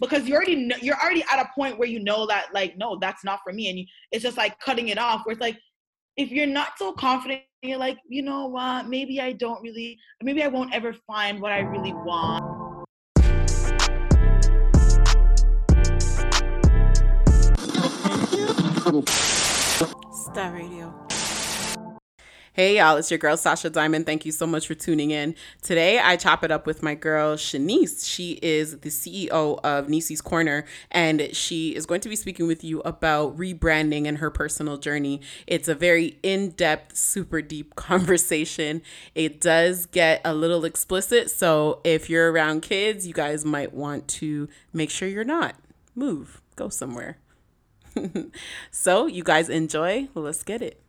because you already know, you're already at a point where you know that like no that's not for me. And you, it's just like cutting it off where it's like if you're not so confident you're like you know what? Maybe i don't really maybe i won't ever find what i really want. Star Radio. Hey y'all, it's your girl Sasha Diamond. Thank you so much for tuning in. Today I chop it up with my girl Shanice. She is the CEO of Nisi's Corner and she is going to be speaking with you about rebranding and her personal journey. It's a very in-depth, super deep conversation. It does get a little explicit, so if you're around kids, you guys might want to make sure you're not. Move, go somewhere. so, you guys enjoy. Let's get it.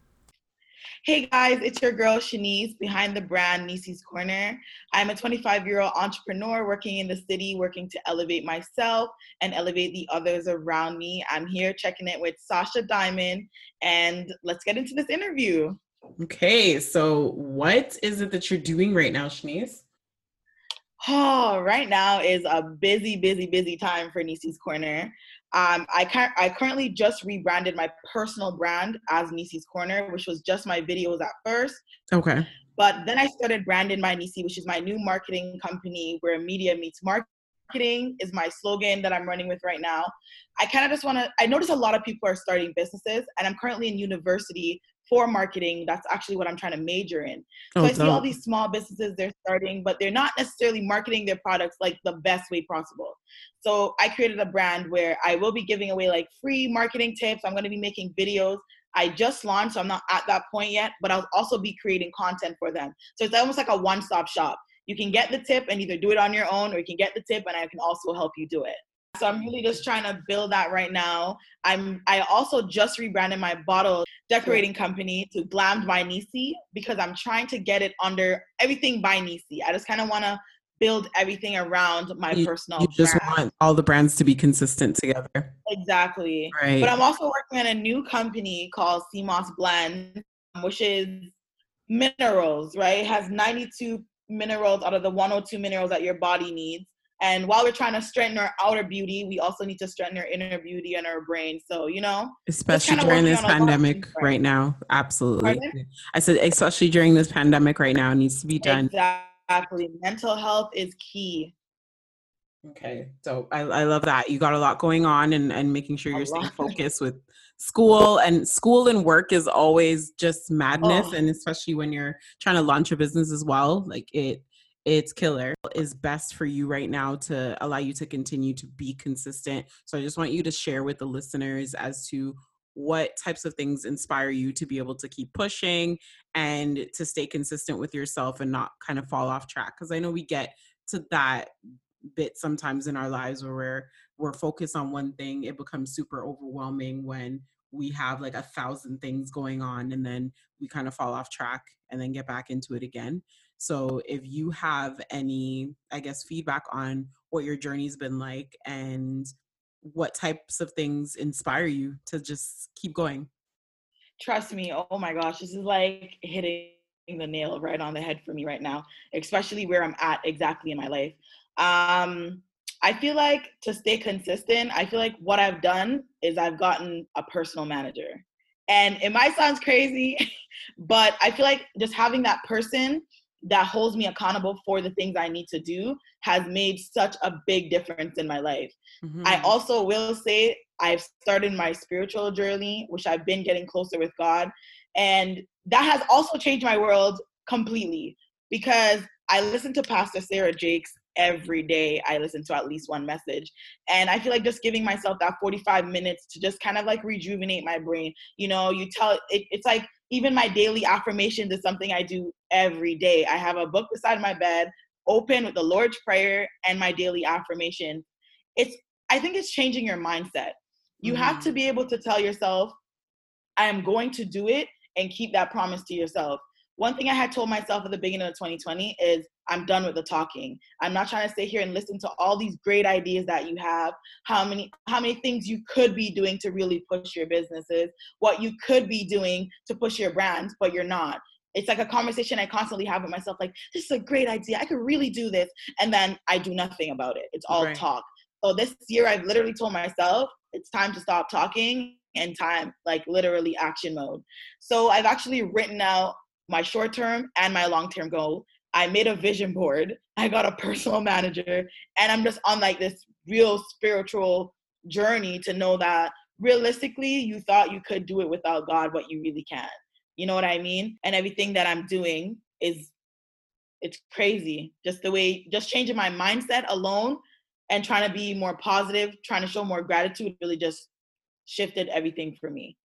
Hey guys, it's your girl Shanice behind the brand Nisi's Corner. I'm a 25 year old entrepreneur working in the city, working to elevate myself and elevate the others around me. I'm here checking it with Sasha Diamond, and let's get into this interview. Okay, so what is it that you're doing right now, Shanice? Oh, right now is a busy, busy, busy time for Nisi's Corner. Um, I, I currently just rebranded my personal brand as Nisi's Corner, which was just my videos at first. Okay. But then I started branding my Nisi, which is my new marketing company where media meets marketing is my slogan that I'm running with right now. I kind of just want to, I notice a lot of people are starting businesses, and I'm currently in university for marketing. That's actually what I'm trying to major in. So oh, I see all these small businesses they're starting, but they're not necessarily marketing their products like the best way possible. So I created a brand where I will be giving away like free marketing tips. I'm going to be making videos. I just launched, so I'm not at that point yet, but I'll also be creating content for them. So it's almost like a one-stop shop. You can get the tip and either do it on your own or you can get the tip and I can also help you do it. So I'm really just trying to build that right now. I'm I also just rebranded my bottle decorating company to Glammed by Nisi because I'm trying to get it under everything by Nisi. I just kind of want to build everything around my you, personal. You just brand. want all the brands to be consistent together. Exactly. Right. But I'm also working on a new company called Sea Moss Blend, which is minerals. Right, it has 92 minerals out of the 102 minerals that your body needs and while we're trying to strengthen our outer beauty, we also need to strengthen our inner beauty and our brain. So, you know, especially during this pandemic right now. Absolutely. Pardon? I said, especially during this pandemic right now, needs to be done. Exactly. Mental health is key. Okay. So I, I love that. You got a lot going on and, and making sure you're staying focused with school and school and work is always just madness. Oh. And especially when you're trying to launch a business as well, like it, it's killer. Is best for you right now to allow you to continue to be consistent. So i just want you to share with the listeners as to what types of things inspire you to be able to keep pushing and to stay consistent with yourself and not kind of fall off track. Because i know we get to that bit sometimes in our lives where we're we're focused on one thing it becomes super overwhelming when we have like a thousand things going on and then we kind of fall off track and then get back into it again so if you have any, I guess, feedback on what your journey's been like and what types of things inspire you to just keep going. Trust me, oh my gosh, this is like hitting the nail right on the head for me right now, especially where I'm at exactly in my life. Um, I feel like to stay consistent, I feel like what I've done is I've gotten a personal manager. And it might sound crazy, but I feel like just having that person that holds me accountable for the things I need to do has made such a big difference in my life. Mm-hmm. I also will say I've started my spiritual journey, which I've been getting closer with God. And that has also changed my world completely because I listen to Pastor Sarah Jakes every day. I listen to at least one message. And I feel like just giving myself that 45 minutes to just kind of like rejuvenate my brain. You know, you tell it, it's like even my daily affirmations is something I do every day. I have a book beside my bed, open with the Lord's Prayer and my daily affirmation. It's I think it's changing your mindset. You mm-hmm. have to mm-hmm. be able to tell yourself, I am going to do it and keep that promise to yourself. One thing I had told myself at the beginning of 2020 is I'm done with the talking. I'm not trying to stay here and listen to all these great ideas that you have, how many how many things you could be doing to really push your businesses, what you could be doing to push your brands, but you're not. It's like a conversation I constantly have with myself like this is a great idea. I could really do this and then I do nothing about it. It's all right. talk. So this year, I've literally told myself it's time to stop talking and time, like literally action mode. So I've actually written out my short term and my long term goal. I made a vision board. I got a personal manager, and I'm just on like this real spiritual journey to know that realistically, you thought you could do it without God, but you really can't. You know what I mean? And everything that I'm doing is it's crazy. Just the way just changing my mindset alone and trying to be more positive, trying to show more gratitude really just shifted everything for me.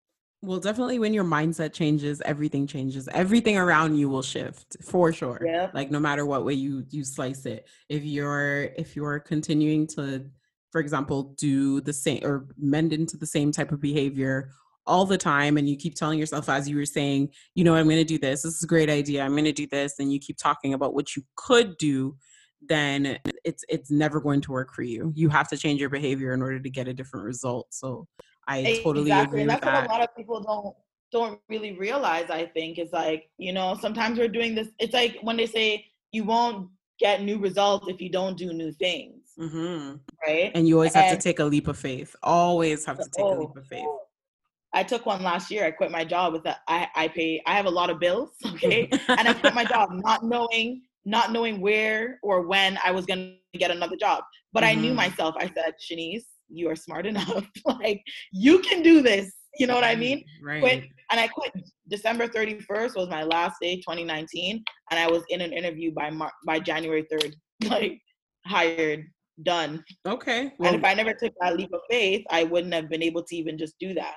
Well, definitely when your mindset changes, everything changes. Everything around you will shift for sure. Yeah. Like no matter what way you you slice it. If you're if you're continuing to for example, do the same or mend into the same type of behavior all the time and you keep telling yourself as you were saying you know i'm going to do this. This is a great idea. I'm going to do this and you keep talking about what you could do then it's it's never going to work for you. You have to change your behavior in order to get a different result so i totally exactly. agree and that's with what that. a lot of people don't don't really realize i think is like you know sometimes we're doing this it's like when they say you won't get new results if you don't do new things mm-hmm. right? And you always have to take a leap of faith always have to take a leap of faith I took one last year. I quit my job with that. I, I pay, I have a lot of bills. Okay. and I quit my job not knowing, not knowing where or when I was going to get another job. But mm-hmm. I knew myself. I said, Shanice, you are smart enough. like you can do this. You know what I mean? Right. Quit, and I quit December 31st was my last day, 2019. And I was in an interview by Mar- by January 3rd, like hired, done. Okay. Well, and if I never took that leap of faith, I wouldn't have been able to even just do that.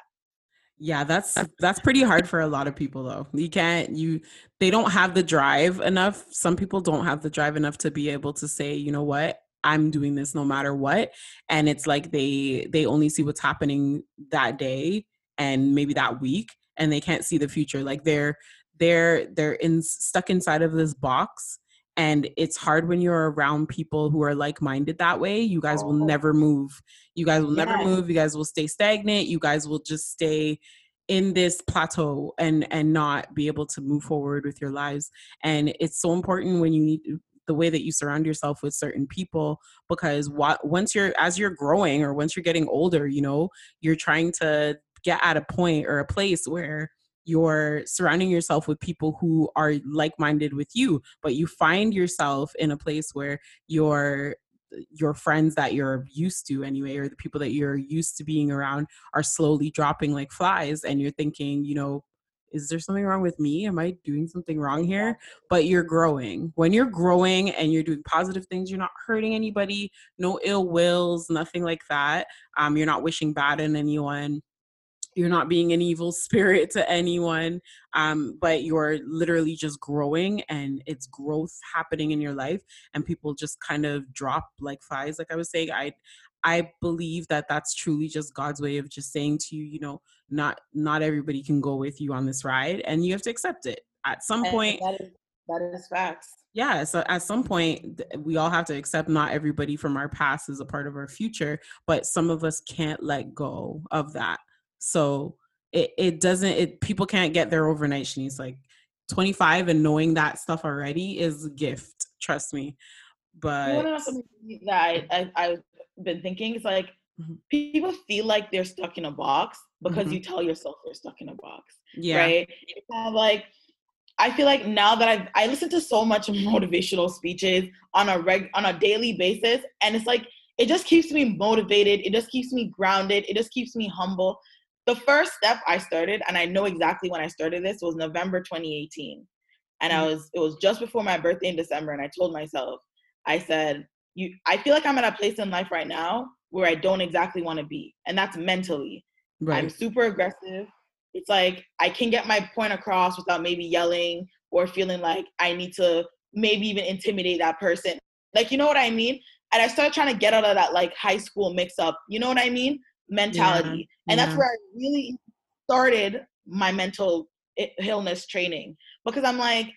Yeah, that's that's pretty hard for a lot of people though. You can't you they don't have the drive enough. Some people don't have the drive enough to be able to say, you know what? I'm doing this no matter what. And it's like they they only see what's happening that day and maybe that week and they can't see the future. Like they're they're they're in stuck inside of this box and it's hard when you're around people who are like-minded that way you guys will oh. never move. You guys will never move you guys will stay stagnant you guys will just stay in this plateau and and not be able to move forward with your lives. And it's so important when you need uh, the way that you surround yourself with certain people because what once you're as you're growing or once you're getting older you know you're trying to get at a point or a place where you're surrounding yourself with people who are like-minded with you but you find yourself in a place where your your friends that you're used to anyway or the people that you're used to being around are slowly dropping like flies and you're thinking you know is there something wrong with me? Am i doing something wrong here? But you're growing. When you're growing and you're doing positive things you're not hurting anybody no ill wills nothing like that um, you're not wishing bad on anyone you're not being an evil spirit to anyone um, but you're literally just growing and it's growth happening in your life and people just kind of drop like flies like i was saying i i believe that that's truly just god's way of just saying to you you know not not everybody can go with you on this ride and you have to accept it. At some point that is, that is facts. Yeah so at some point we all have to accept not everybody from our past is a part of our future but some of us can't let go of that so it, it doesn't it people can't get there overnight. She's like 25 and knowing that stuff already is a gift. Trust me. But you know something that I, I have been thinking? It's like mm-hmm. people feel like they're stuck in a box because mm-hmm. you tell yourself they're stuck in a box. Yeah. Right. It's kind of like I feel like now that I've I listen to so much motivational speeches on a reg on a daily basis, and it's like it just keeps me motivated. It just keeps me grounded. It just keeps me humble the first step I started, and I know exactly when I started this, was November 2018. And I mm. was, it was just before my birthday in December. And I told myself, I said, you, I feel like I'm at a place in life right now where I don't exactly want to be. And that's mentally. Right. I'm super aggressive. It's like I can get my point across without maybe yelling or feeling like I need to maybe even intimidate that person. Like, you know what I mean? And I started trying to get out of that like high school mix up. You know what I mean? Mentality. Yeah. And yeah. that's where I really started my mental illness training because I'm like,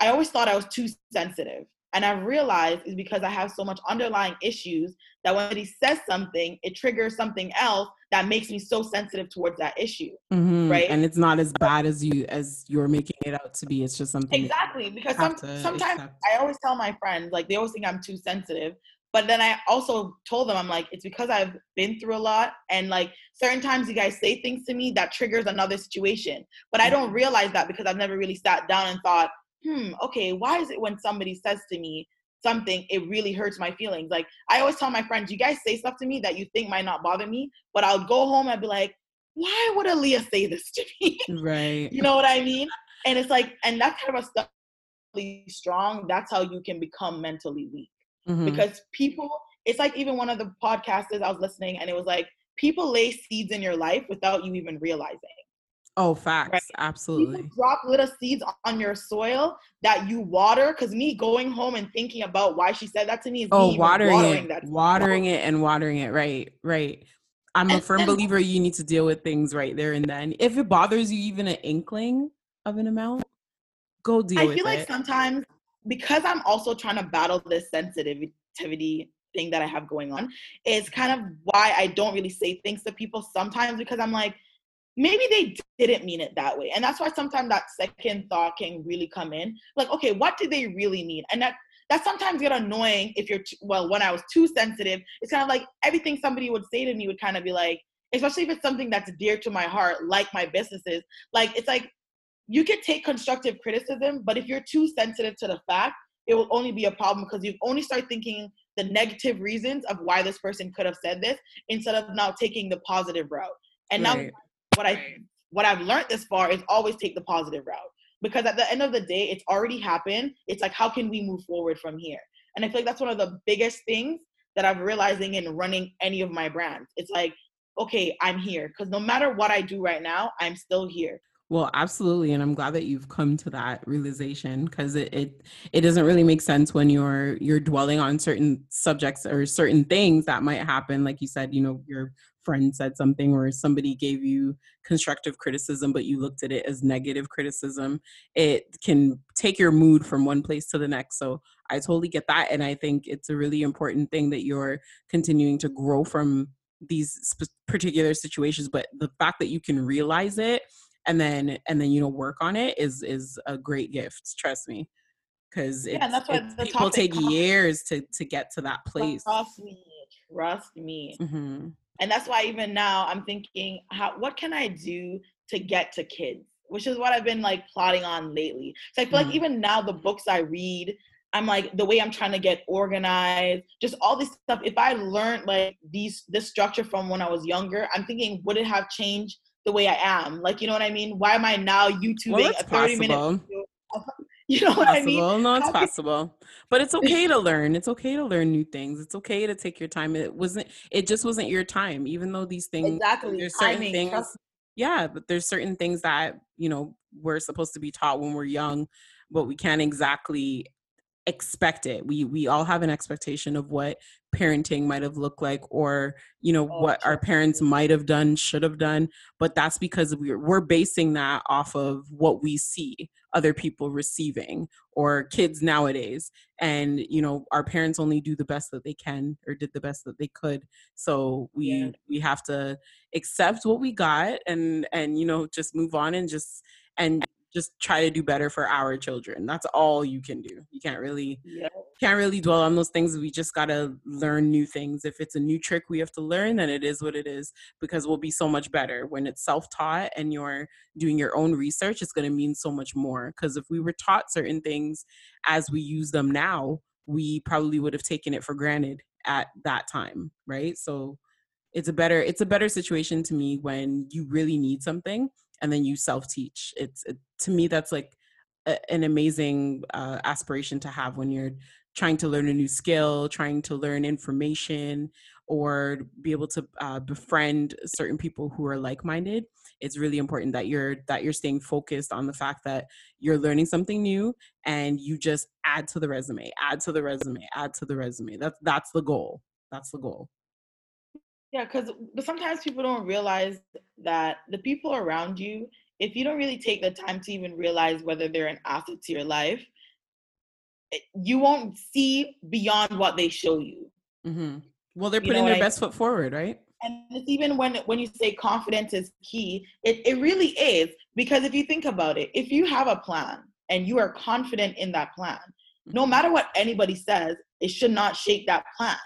I always thought I was too sensitive. And I've realized is because I have so much underlying issues that when he says something, it triggers something else that makes me so sensitive towards that issue. Mm-hmm. Right. And it's not as bad as you as you're making it out to be. It's just something exactly because some, sometimes accept. I always tell my friends like they always think I'm too sensitive, But then I also told them, I'm like, it's because I've been through a lot. And like certain times you guys say things to me that triggers another situation. But I don't realize that because I've never really sat down and thought, hmm, okay, why is it when somebody says to me something, it really hurts my feelings? Like I always tell my friends, you guys say stuff to me that you think might not bother me, but I'll go home and be like, why would Aaliyah say this to me? Right. you know what I mean? And it's like, and that kind of a stuff strong, that's how you can become mentally weak mm-hmm. because people it's like even one of the podcasters i was listening and it was like people lay seeds in your life without you even realizing. Oh facts. Right? absolutely. people drop little seeds on your soil that you water because me going home and thinking about why she said that to me is oh watering, watering, it that watering it and watering it right right. I'm a firm believer you need to deal with things right there and then. If it bothers you even an inkling of an amount go deal I feel like sometimes because I'm also trying to battle this sensitivity thing that I have going on, is kind of why I don't really say things to people sometimes because I'm like, maybe they didn't mean it that way. And that's why sometimes that second thought can really come in. Like, okay, what did they really mean? And that that sometimes get annoying if you're too, well, when I was too sensitive, it's kind of like everything somebody would say to me would kind of be like, especially if it's something that's dear to my heart, like my businesses. Like it's like you can take constructive criticism, but if you're too sensitive to the fact, it will only be a problem because you've only start thinking the negative reasons of why this person could have said this instead of now taking the positive route. And right. now what I what I've learned this far is always take the positive route. Because at the end of the day, it's already happened. It's like how can we move forward from here? And I feel like that's one of the biggest things that I'm realizing in running any of my brands. It's like, okay, I'm here. Because no matter what I do right now, I'm still here. Well, absolutely, and I'm glad that you've come to that realization because it, it it doesn't really make sense when you're you're dwelling on certain subjects or certain things that might happen. Like you said, you know, your friend said something or somebody gave you constructive criticism, but you looked at it as negative criticism. It can take your mood from one place to the next. So I totally get that, and I think it's a really important thing that you're continuing to grow from these particular situations. But the fact that you can realize it and then and then you know work on it is is a great gift trust me because yeah, that's why people take comes. years to to get to that place trust me trust me mm-hmm. and that's why even now i'm thinking how what can i do to get to kids which is what i've been like plotting on lately so i feel mm-hmm. like even now the books i read I'm like the way I'm trying to get organized, just all this stuff. If I learned like these this structure from when I was younger, I'm thinking would it have changed the way I am. Like, you know what I mean? Why am I now YouTubing well, a 30 minute You know what possible. I mean? No, it's How possible. But it's okay to learn. It's okay to learn new things. It's okay to take your time. It wasn't it just wasn't your time, even though these things exactly there's certain Timing. things Trust- yeah, but there's certain things that, you know, we're supposed to be taught when we're young, but we can't exactly expect it. We we all have an expectation of what parenting might have looked like or you know oh, what our parents might have done should have done but that's because we're we're basing that off of what we see other people receiving or kids nowadays and you know our parents only do the best that they can or did the best that they could so we yeah. we have to accept what we got and and you know just move on and just and just try to do better for our children. That's all you can do. You can't really yeah. can't really dwell on those things. We just gotta learn new things. If it's a new trick we have to learn, then it is what it is because we'll be so much better. When it's self-taught and you're doing your own research, it's gonna mean so much more. Because if we were taught certain things as we use them now, we probably would have taken it for granted at that time, right? So it's a better it's a better situation to me when you really need something and then you self teach. It's it, to me that's like a, an amazing uh, aspiration to have when you're trying to learn a new skill, trying to learn information, or be able to uh, befriend certain people who are like-minded. It's really important that you're that you're staying focused on the fact that you're learning something new and you just add to the resume, add to the resume, add to the resume. That's that's the goal. That's the goal. Yeah, because sometimes people don't realize that the people around you, if you don't really take the time to even realize whether they're an asset to your life, eh, you won't see beyond what they show you. Mm-hmm. Well, they're putting their best foot forward, right? And it's even when when you say confidence is key, it, it really is because if you think about it, if you have a plan and you are confident in that plan, no matter what anybody says, it should not shake that plan.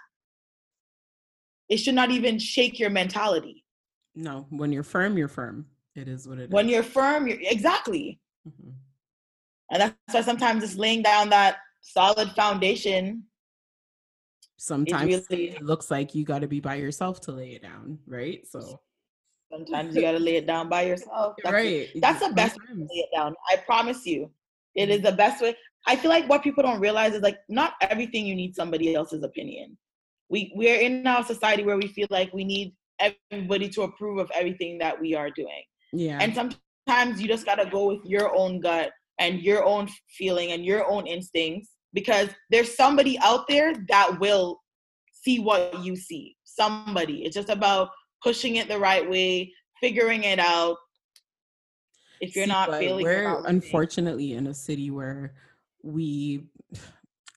It should not even shake your mentality. No, when you're firm, you're firm. It is what it when is. you're firm, you're exactly. Mm-hmm. And that's why sometimes it's laying down that solid foundation. Sometimes really, it looks like you got to be by yourself to lay it down, right? So sometimes you got to lay it down by yourself. That's right. that's the best way to lay it down. I promise you. It is mm-hmm. the best way. I feel like what people don't realize is like not everything you need somebody else's opinion. We we're in our society where we feel like we need everybody to approve of everything that we are doing. Yeah. And sometimes you just gotta go with your own gut and your own feeling and your own instincts because there's somebody out there that will see what you see. Somebody. It's just about pushing it the right way, figuring it out. If you're see, not feeling we're unfortunately in a city where we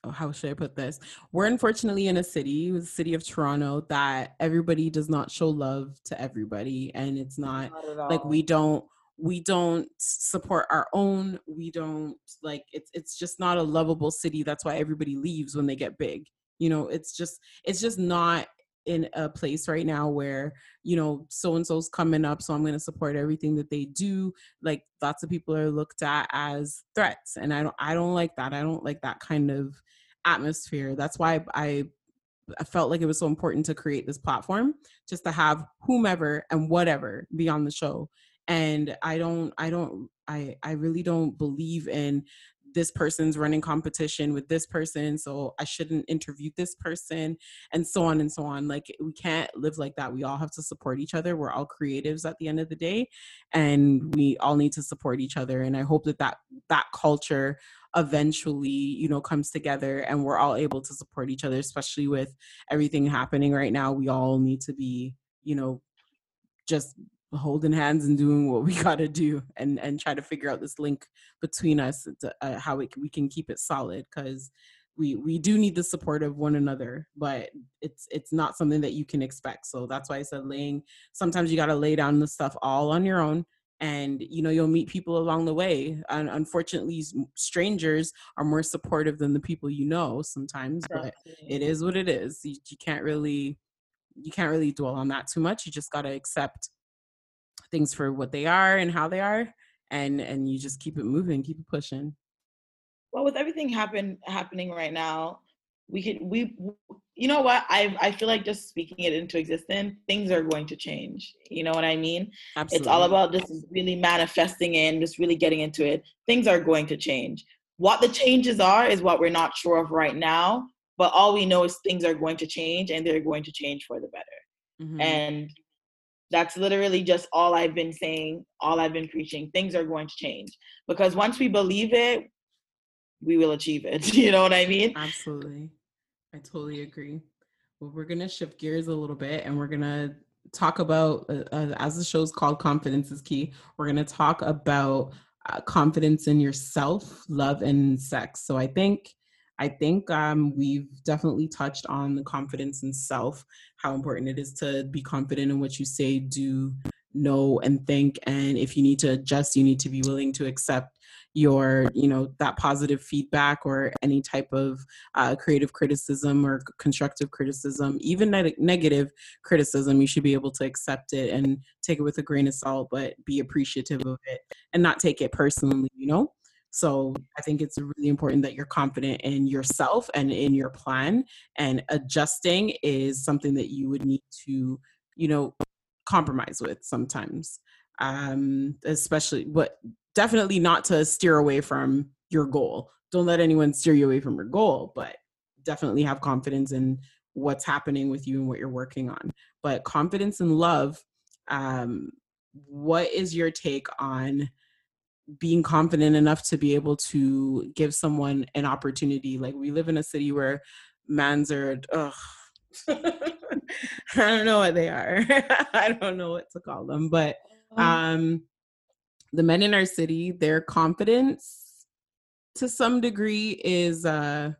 oh, how should I put this? We're unfortunately in a city, the city of Toronto, that everybody does not show love to everybody. And it's not, not like we don't we don't support our own we don't like it's it's just not a lovable city that's why everybody leaves when they get big you know it's just it's just not in a place right now where you know so and so's coming up so i'm going to support everything that they do. Like lots of people are looked at as threats and i don't i don't like that. I don't like that kind of atmosphere. That's why i I felt like it was so important to create this platform just to have whomever and whatever be on the show. And i don't i don't i i really don't believe in this person's running competition with this person so i shouldn't interview this person and so on and so on like we can't live like that. We all have to support each other. We're all creatives at the end of the day and we all need to support each other and i hope that that that culture eventually you know comes together and we're all able to support each other especially with everything happening right now. We all need to be you know just holding hands and doing what we got to do and and try to figure out this link between us to, uh, how we can, we can keep it solid because we we do need the support of one another but it's it's not something that you can expect. So that's why i said laying sometimes you got to lay down the stuff all on your own and you know you'll meet people along the way. And unfortunately strangers are more supportive than the people you know sometimes but it is what it is. You, you can't really you can't really dwell on that too much. You just got to accept things for what they are and how they are and and you just keep it moving keep it pushing. Well with everything happen happening right now we could we you know what? I i feel like just speaking it into existence things are going to change you know what i mean? Absolutely. it's all about just really manifesting in just really getting into it. Things are going to change. What the changes are is what we're not sure of right now but all we know is things are going to change and they're going to change for the better. Mm-hmm. and that's literally just all I've been saying, all I've been preaching. Things are going to change because once we believe it, we will achieve it. You know what I mean? Absolutely. I totally agree. Well, we're going to shift gears a little bit and we're going to talk about, uh, uh, as the show's called Confidence is Key, we're going to talk about uh, confidence in yourself, love, and sex. So I think I think um, we've definitely touched on the confidence in self, how important it is to be confident in what you say, do, know, and think. And if you need to adjust, you need to be willing to accept your you know that positive feedback or any type of uh, creative criticism or constructive criticism even ne- negative criticism you should be able to accept it and take it with a grain of salt but be appreciative of it and not take it personally you know so I think it's really important that you're confident in yourself and in your plan. And adjusting is something that you would need to, you know, compromise with sometimes. Um, especially but definitely not to steer away from your goal. Don't let anyone steer you away from your goal, but definitely have confidence in what's happening with you and what you're working on. But confidence and love, um, what is your take on being confident enough to be able to give someone an opportunity. Like we live in a city where mans are, ugh, I don't know what they are. I don't know what to call them, but uh-huh. um, the men in our city, their confidence to some degree is uh,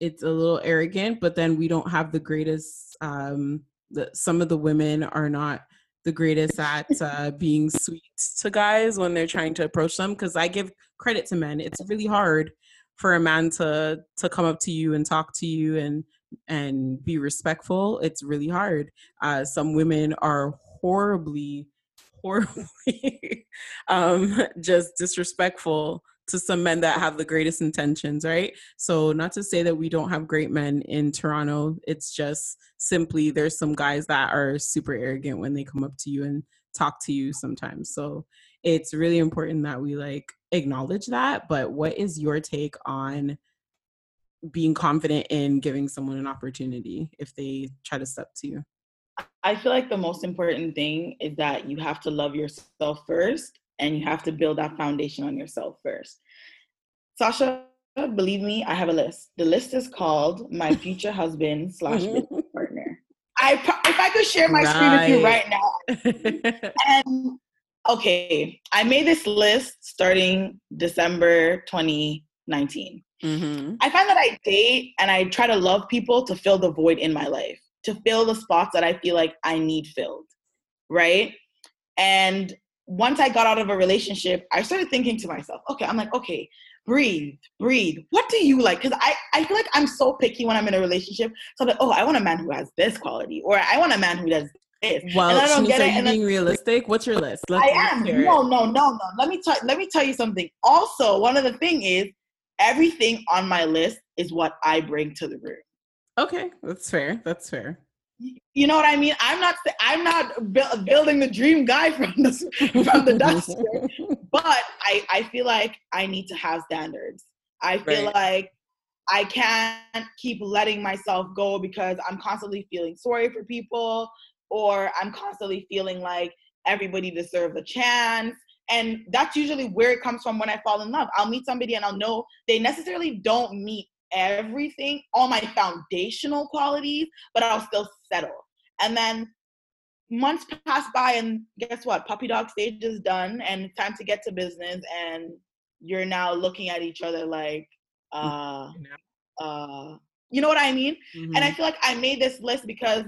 it's a little arrogant, but then we don't have the greatest. Um, the, some of the women are not the greatest at uh, being sweet to guys when they're trying to approach them because I give credit to men. It's really hard for a man to to come up to you and talk to you and and be respectful it's really hard uh some women are horribly horribly um just disrespectful to some men that have the greatest intentions, right? So, not to say that we don't have great men in Toronto, it's just simply there's some guys that are super arrogant when they come up to you and talk to you sometimes. So, it's really important that we like acknowledge that. But, what is your take on being confident in giving someone an opportunity if they try to step to you? I feel like the most important thing is that you have to love yourself first and you have to build that foundation on yourself first. Sasha, believe me, I have a list. The list is called My Future Husband slash Business Partner. I if I could share my right. screen with you right now. and okay, I made this list starting December 2019. Mm-hmm. I find that I date and I try to love people to fill the void in my life, to fill the spots that I feel like I need filled, right? And once I got out of a relationship, I started thinking to myself, okay, I'm like, okay, breathe, breathe. What do you like? Because I, I feel like I'm so picky when I'm in a relationship. So I'm like, oh, I want a man who has this quality, or I want a man who does this. Well, and I don't get it. And being realistic. What's your list? Let's, I am. No, no, no, no. Let me tell. Let me tell you something. Also, one of the thing is everything on my list is what I bring to the room. Okay, that's fair. That's fair you know what I mean? I'm not I'm not bu- building the dream guy from the from the duster, but I I feel like I need to have standards. I feel right. like I can't keep letting myself go because I'm constantly feeling sorry for people or I'm constantly feeling like everybody deserves a chance. And that's usually where it comes from when I fall in love. I'll meet somebody and I'll know they necessarily don't meet everything, all my foundational qualities, but I'll still settle. And then months pass by, and guess what? Puppy dog stage is done, and it's time to get to business. And you're now looking at each other like, uh, uh, you know what I mean? Mm-hmm. And I feel like I made this list because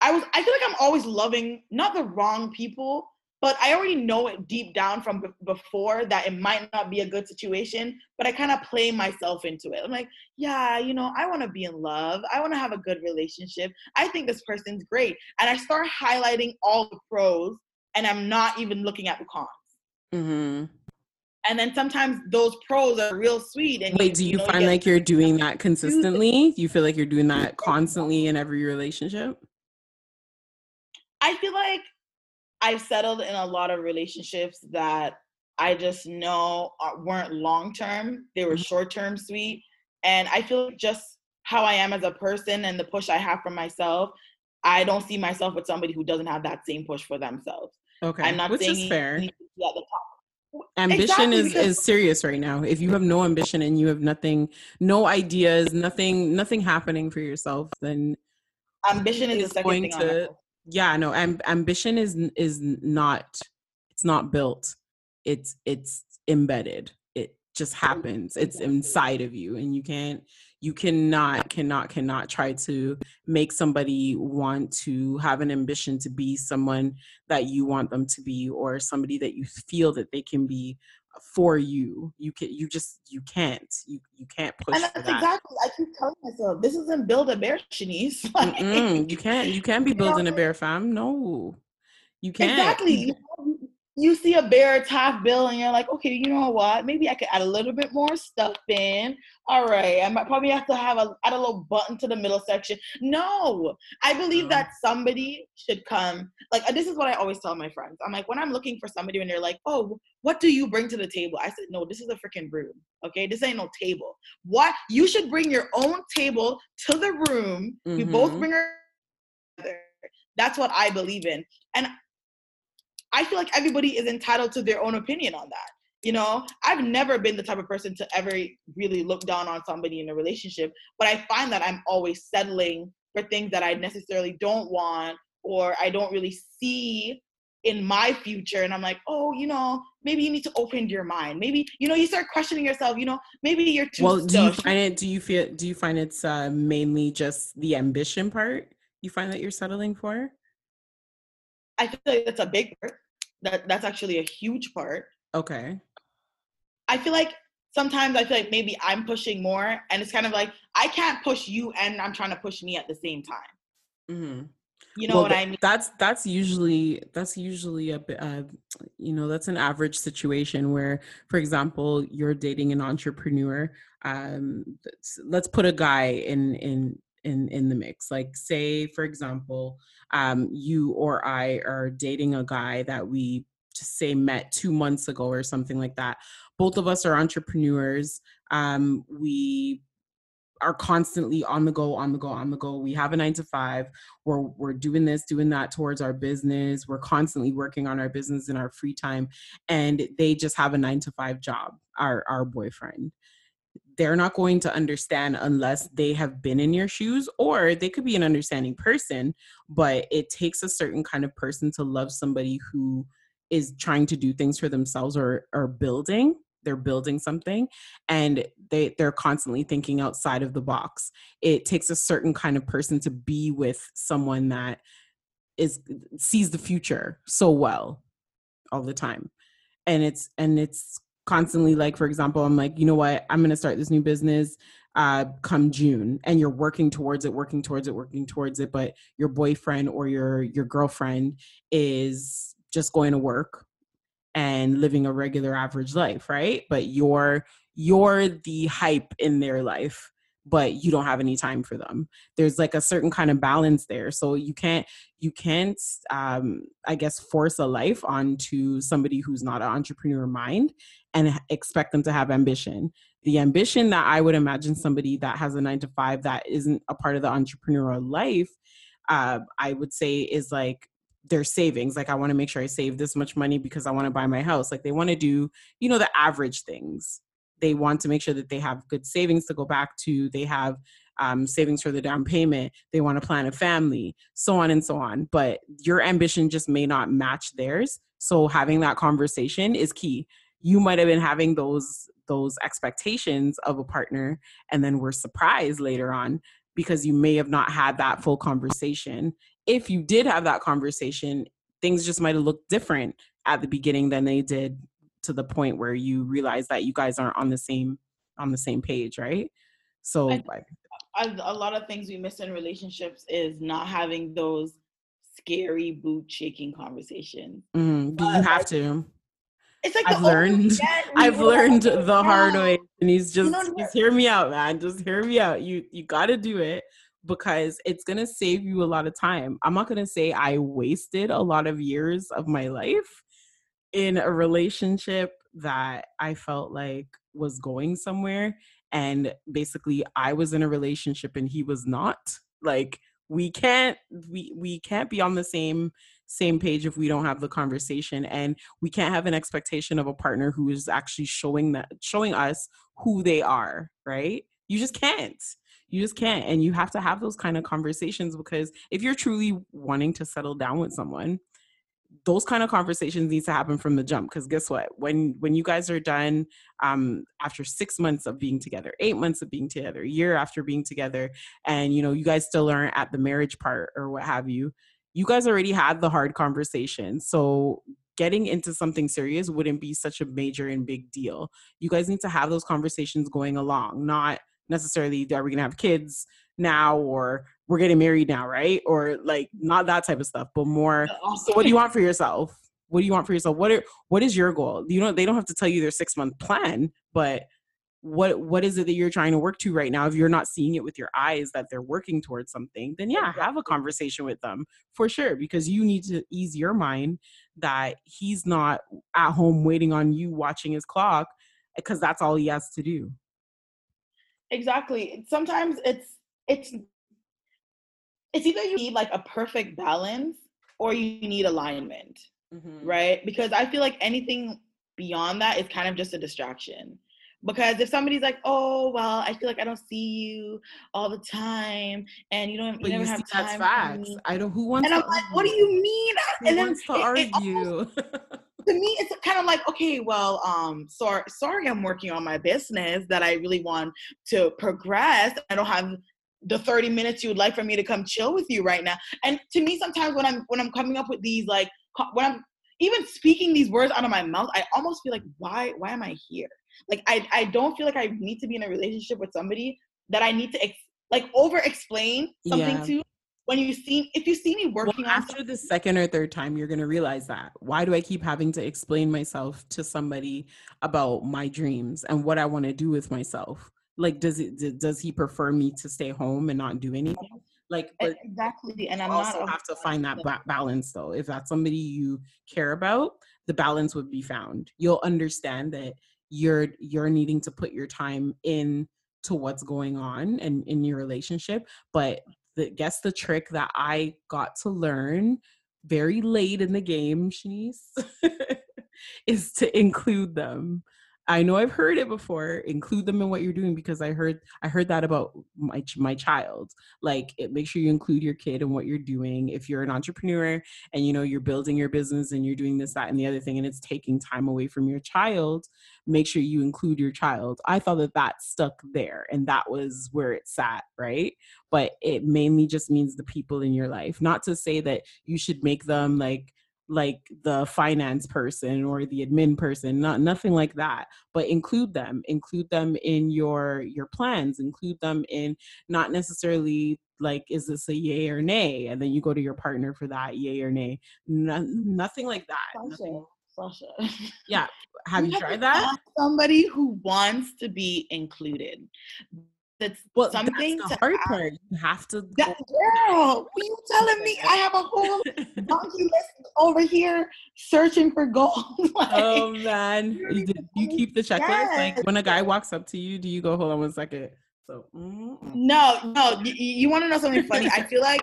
I was, I feel like I'm always loving not the wrong people, but I already know it deep down from b- before that it might not be a good situation, but I kind of play myself into it. I'm like, yeah, you know, I want to be in love. I want to have a good relationship. I think this person's great. And I start highlighting all the pros and I'm not even looking at the cons. Mm-hmm. And then sometimes those pros are real sweet. And wait, do you, you know, find like you're doing that consistently? Do You feel like you're doing that constantly in every relationship? I feel like I've settled in a lot of relationships that I just know weren't long term. They were mm-hmm. short term sweet. And I feel just how I am as a person and the push I have for myself, I don't see myself with somebody who doesn't have that same push for themselves. Okay. I'm not Which saying is fair. Ambition exactly, is, is serious right now. If you have no ambition and you have nothing, no ideas, nothing, nothing happening for yourself, then ambition is the second going thing to, yeah no amb- ambition is is not it's not built. It's it's embedded. It just happens. It's inside of you and you can't you cannot cannot cannot try to make somebody want to have an ambition to be someone that you want them to be or somebody that you feel that they can be for you. You can you just you can't you you can't push. And that's that. exactly. I keep telling myself this isn't build a bear, Shanice. Like, you can't you can't be building know? a bear, fam. No, you can't. Exactly you see a bare top bill and you're like, okay, you know what? Maybe I could add a little bit more stuff in. All right, I might probably have to have a add a little button to the middle section. No, I believe that somebody should come. Like this is what I always tell my friends. I'm like, when I'm looking for somebody and they're like, oh, what do you bring to the table? I said, no, this is a freaking room. Okay, this ain't no table. What you should bring your own table to the room. Mm-hmm. We both bring our that's what I believe in. And I feel like everybody is entitled to their own opinion on that. You know, I've never been the type of person to ever really look down on somebody in a relationship, but I find that I'm always settling for things that I necessarily don't want or I don't really see in my future and i'm like oh you know maybe you need to open your mind. Maybe you know you start questioning yourself you know maybe you're too well do you find it do you feel do you find it's uh, mainly just the ambition part you find that you're settling for? I feel like that's a big part that that's actually a huge part. Okay. I feel like sometimes I feel like maybe I'm pushing more, and it's kind of like I can't push you, and I'm trying to push me at the same time. Mm-hmm. You know well, what I mean? That's that's usually that's usually a uh, you know, that's an average situation where, for example, you're dating an entrepreneur. Um, let's put a guy in in in in the mix. Like, say, for example, um, you or I are dating a guy that we just say met two months ago or something like that. Both of us are entrepreneurs. Um, we are constantly on the go, on the go, on the go. We have a nine to five. We're we're doing this, doing that towards our business. We're constantly working on our business in our free time, and they just have a nine to five job. Our our boyfriend. They're not going to understand unless they have been in your shoes, or they could be an understanding person, but it takes a certain kind of person to love somebody who is trying to do things for themselves or or building they're building something and they they're constantly thinking outside of the box. It takes a certain kind of person to be with someone that is sees the future so well all the time. And it's and it's constantly like for example i'm like you know what i'm going to start this new business uh come june and you're working towards it working towards it working towards it but your boyfriend or your your girlfriend is just going to work and living a regular average life, right? But you're you're the hype in their life, but you don't have any time for them. There's like a certain kind of balance there. So you can't you can't um I guess force a life onto somebody who's not an entrepreneur mind and expect them to have ambition. The ambition that I would imagine somebody that has a 9 to 5 that isn't a part of the entrepreneurial life uh, I would say is like their savings. Like i want to make sure i save this much money because i want to buy my house. Like they want to do you know the average things. They want to make sure that they have good savings to go back to. They have um, savings for the down payment. They want to plan a family so on and so on. But your ambition just may not match theirs. So having that conversation is key you might have been having those those expectations of a partner and then we're surprised later on because you may have not had that full conversation if you did have that conversation, things just might have looked different at the beginning than they did to the point where you realize that you guys aren't on the same on the same page, right? So I, I, a lot of things we miss in relationships is not having those scary boot shaking conversations. Mm, you have like, to. It's like I've learned. I've learned the hard way, and he's just, just hear me out, man. Just hear me out. You you got to do it because it's going to save you a lot of time. I'm not going to say I wasted a lot of years of my life in a relationship that I felt like was going somewhere and basically I was in a relationship and he was not. Like we can't we we can't be on the same same page if we don't have the conversation and we can't have an expectation of a partner who is actually showing that showing us who they are, right? You just can't you just can't and you have to have those kind of conversations because if you're truly wanting to settle down with someone those kind of conversations need to happen from the jump because guess what when when you guys are done um after six months of being together eight months of being together a year after being together and you know you guys still aren't at the marriage part or what have you you guys already had the hard conversation so getting into something serious wouldn't be such a major and big deal you guys need to have those conversations going along not necessarily are we gonna have kids now or we're getting married now, right? Or like not that type of stuff, but more so what do you want for yourself? What do you want for yourself? What are what is your goal? You know, they don't have to tell you their six month plan, but what what is it that you're trying to work to right now? If you're not seeing it with your eyes that they're working towards something then yeah have a conversation with them for sure because you need to ease your mind that he's not at home waiting on you watching his clock because that's all he has to do. Exactly sometimes it's it's it's either you need like a perfect balance or you need alignment mm-hmm. right? Because i feel like anything beyond that is kind of just a distraction because if somebody's like oh well i feel like i don't see you all the time and you don't you never you have see, time that's facts. i don't who wants and i'm like what do you mean? Who and then wants to it, argue? it almost, to me it's kind of like okay well um sorry sorry i'm working on my business that i really want to progress. I don't have the 30 minutes you would like for me to come chill with you right now. And to me sometimes when i'm when i'm coming up with these like when i'm even speaking these words out of my mouth i almost feel like why why am i here Like I I don't feel like I need to be in a relationship with somebody that I need to ex- like over explain something yeah. to when you see if you see me working well, after the second or third time you're going to realize that. Why do i keep having to explain myself to somebody about my dreams and what i want to do with myself? Like does it does he prefer me to stay home and not do anything like but exactly and i'm also not have to find that. ba- balance though. If that's somebody you care about the balance would be found. You'll understand that you're you're needing to put your time in to what's going on and in your relationship but the guess the trick that I got to learn very late in the game, Shanice, is to include them. I know I've heard it before. Include them in what you're doing because I heard I heard that about my my child. Like, it, make sure you include your kid in what you're doing. If you're an entrepreneur and you know you're building your business and you're doing this, that, and the other thing, and it's taking time away from your child, make sure you include your child. I thought that that stuck there, and that was where it sat, right? But it mainly just means the people in your life. Not to say that you should make them like like the finance person or the admin person not nothing like that but include them include them in your your plans include them in not necessarily like is this a yay or nay? And then you go to your partner for that yay or nay. No, nothing like that Sasha, Sasha. yeah. Have you, you tried that? somebody who wants to be included that's well, something that's the hard part. You have to. That, girl, you telling me? I have a whole donkey list over here searching for gold. like, oh man, you, you keep the checklist. Yes. Like when a guy walks up to you, do you go, "Hold on one second? So mm no, no. You, you want to know something funny? I feel like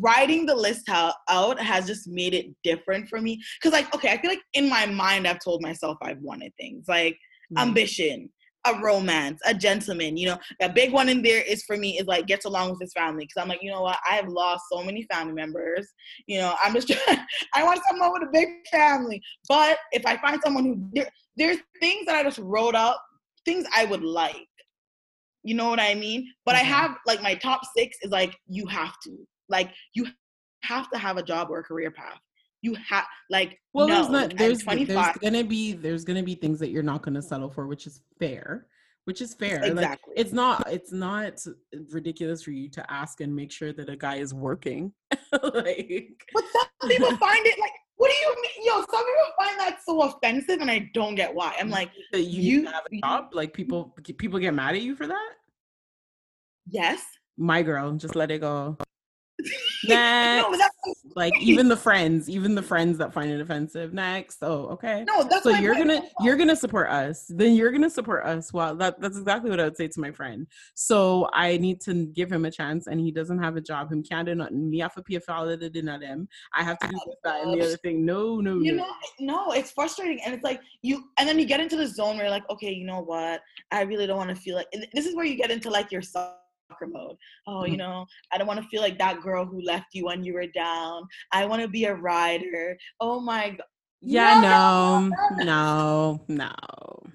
writing the list out, out has just made it different for me. Cause like, okay, I feel like in my mind, I've told myself I've wanted things like mm ambition a romance, a gentleman. You know, a big one in there is for me is like gets along with his family because I'm like, you know what, I have lost so many family members. You know, I'm just trying. I want someone with a big family. But if I find someone who there, there's things that I just wrote up, things I would like. You know what I mean? But mm-hmm. I have like my top six is like you have to like you have to have a job or a career path you have like well no, there's not there's there's gonna be there's gonna be things that you're not gonna settle for which is fair which is fair exactly. like it's not it's not ridiculous for you to ask and make sure that a guy is working like but some people find it like what do you mean? Yo some people find that so offensive and i don't get why. I'm like you, you have a job? Like people people get mad at you for that? Yes. My girl just let it go Next. no, like even the friends, even the friends that find it offensive. Next. Oh, okay. No, that's so you're gonna you're gonna support us. Then you're gonna support us. Well, that that's exactly what I would say to my friend. So I need to give him a chance, and he doesn't have a job. Him can't do nothing. Me have to pay a them. I have to do this, that, and the other thing. No, no, you no. know, no, it's frustrating, and it's like you, and then you get into the zone where you're like, okay, you know what? I really don't want to feel like. This is where you get into like yourself mode. Oh, you mm-hmm. know, I don't want to feel like that girl who left you when you were down. I want to be a rider. Oh my god. Yeah, no, no, no, no.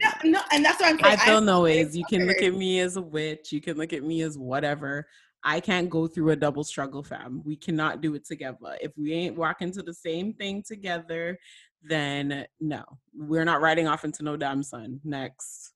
No, no and that's what I'm saying. I feel no ways. You can look at me as a witch. You can look at me as whatever. I can't go through a double struggle, fam. We cannot do it together. If we ain't walking to the same thing together, then no, we're not riding off into no damn sun. Next.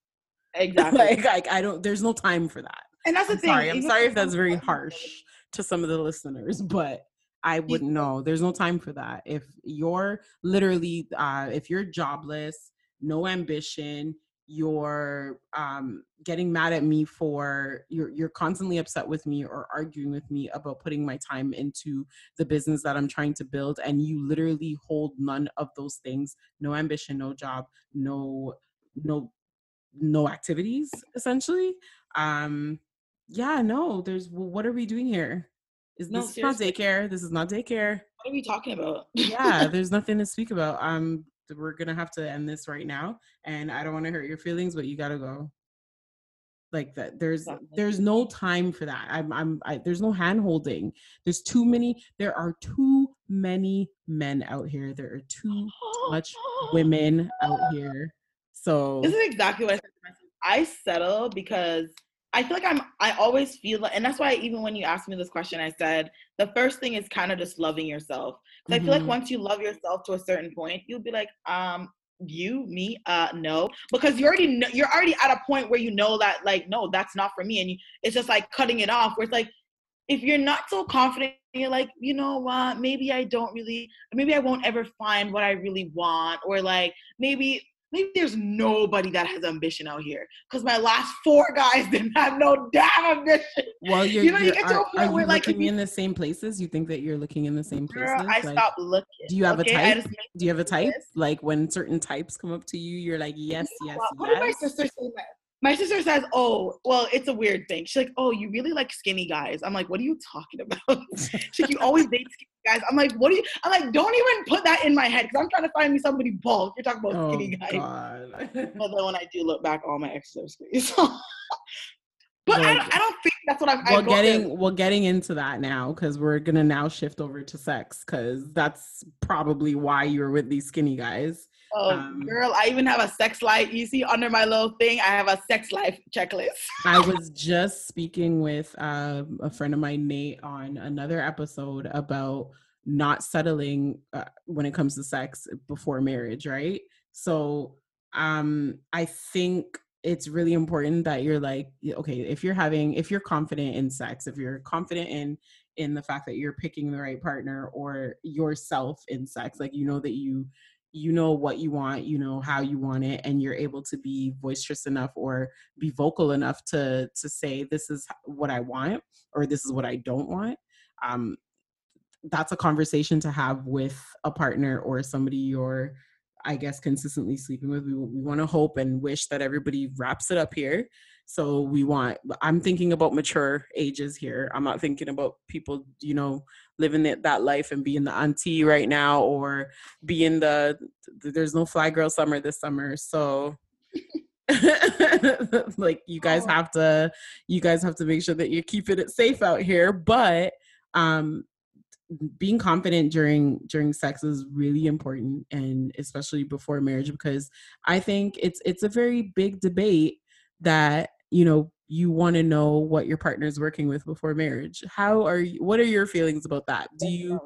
Exactly. like, like I don't. There's no time for that. And that's the I'm thing. Sorry, I'm sorry if that's very harsh to some of the listeners, but I wouldn't know. There's no time for that. If you're literally, uh, if you're jobless, no ambition, you're um, getting mad at me for you're you're constantly upset with me or arguing with me about putting my time into the business that I'm trying to build, and you literally hold none of those things. No ambition, no job, no no no activities essentially um yeah, no, there's well, what are we doing here? Is no, this not daycare? This is not daycare. What are we talking about? yeah, there's nothing to speak about. Um, we're gonna have to end this right now, and I don't want to hurt your feelings, but you gotta go. Like that, there's there's no time for that. I'm I'm I, there's no hand holding. There's too many. There are too many men out here. There are too much women out here. So this is exactly what I said to myself. I settle because I feel like I'm I always feel like and that's why even when you asked me this question, I said the first thing is kind of just loving yourself. Because mm-hmm. I feel like mm-hmm. once you love yourself to a certain point, you'll be like, um, you me uh no because you already know you're already at a point where you know that like no that's not for me and you, it's just like cutting it off where it's like if you're not so confident you're like you know what maybe i don't really maybe i won't ever find what i really want or like maybe maybe there's nobody that has ambition out here because my last four guys didn't have no damn ambition. Well, you're, you know, you get to a point are, where like looking in the same places. You think that you're looking in the same places. Girl, I like, stopped looking. Do you have okay? a type? Do you have a type? Like when certain types come up to you, you're like, yes, yes, what yes. Did my sister say my sister says, "Oh, well, it's a weird thing." She's like, "Oh, you really like skinny guys?" I'm like, "What are you talking about?" She's like, "You always date skinny guys." I'm like, "What do you?" I'm like, "Don't even put that in my head because I'm trying to find me somebody bald." You're talking about oh, skinny guys. God. then when I do look back, all my exes are skinny. But well, I, don't, I don't think that's what I'm. Well, getting well, getting into that now because we're gonna now shift over to sex because that's probably why you're with these skinny guys. Oh, um, girl, I even have a sex life. You see, under my little thing, I have a sex life checklist. I was just speaking with uh, a friend of mine, Nate, on another episode about not settling uh, when it comes to sex before marriage, right? So, um, I think it's really important that you're like, okay, if you're having, if you're confident in sex, if you're confident in in the fact that you're picking the right partner or yourself in sex, like you know that you you know what you want, you know how you want it, and you're able to be boisterous enough or be vocal enough to to say this is what I want or this is what I don't want. Um, that's a conversation to have with a partner or somebody you're, I guess, consistently sleeping with. We we want to hope and wish that everybody wraps it up here so we want, I'm thinking about mature ages here. I'm not thinking about people, you know, living that, that life and being the auntie right now or being the, there's no fly girl summer this summer. So like you guys oh. have to, you guys have to make sure that you're keeping it safe out here. But, um, being confident during during sex is really important and especially before marriage because i think it's it's a very big debate that you know you want to know what your partner is working with before marriage. How are you what are your feelings about that? Do you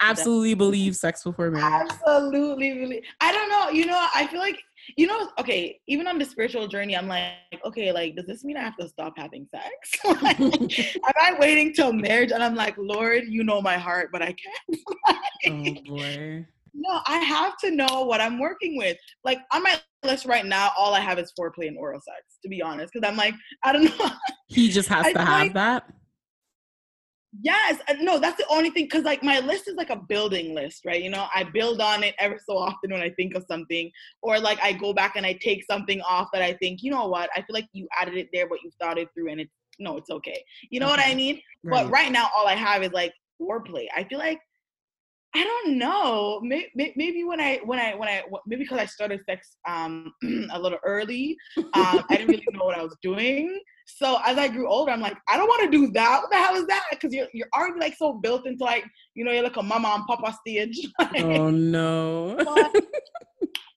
absolutely believe sex before marriage? Absolutely believe i don't know you know i feel like you know okay even on the spiritual journey i'm like okay like does this mean i have to stop having sex? Like, am i waiting till marriage and i'm like lord you know my heart but i can't. Oh boy no, I have to know what I'm working with. Like on my list right now, all I have is foreplay and oral sex, to be honest. Because I'm like, I don't know. He just has to have like, that. Yes, no, that's the only thing. Because like my list is like a building list, right? You know, I build on it ever so often when I think of something, or like I go back and I take something off that I think, you know what, I feel like you added it there, but you thought it through, and it's no, it's okay. You know okay. what I mean? Right. But right now, all I have is like foreplay. I feel like I don't know. Maybe, maybe when I when I when I maybe because I started sex um a little early, um, I didn't really know what I was doing. So as I grew older, I'm like, I don't want to do that. What the hell is that? Because you're you're already like so built into like you know you're like a mama and papa stage. oh no.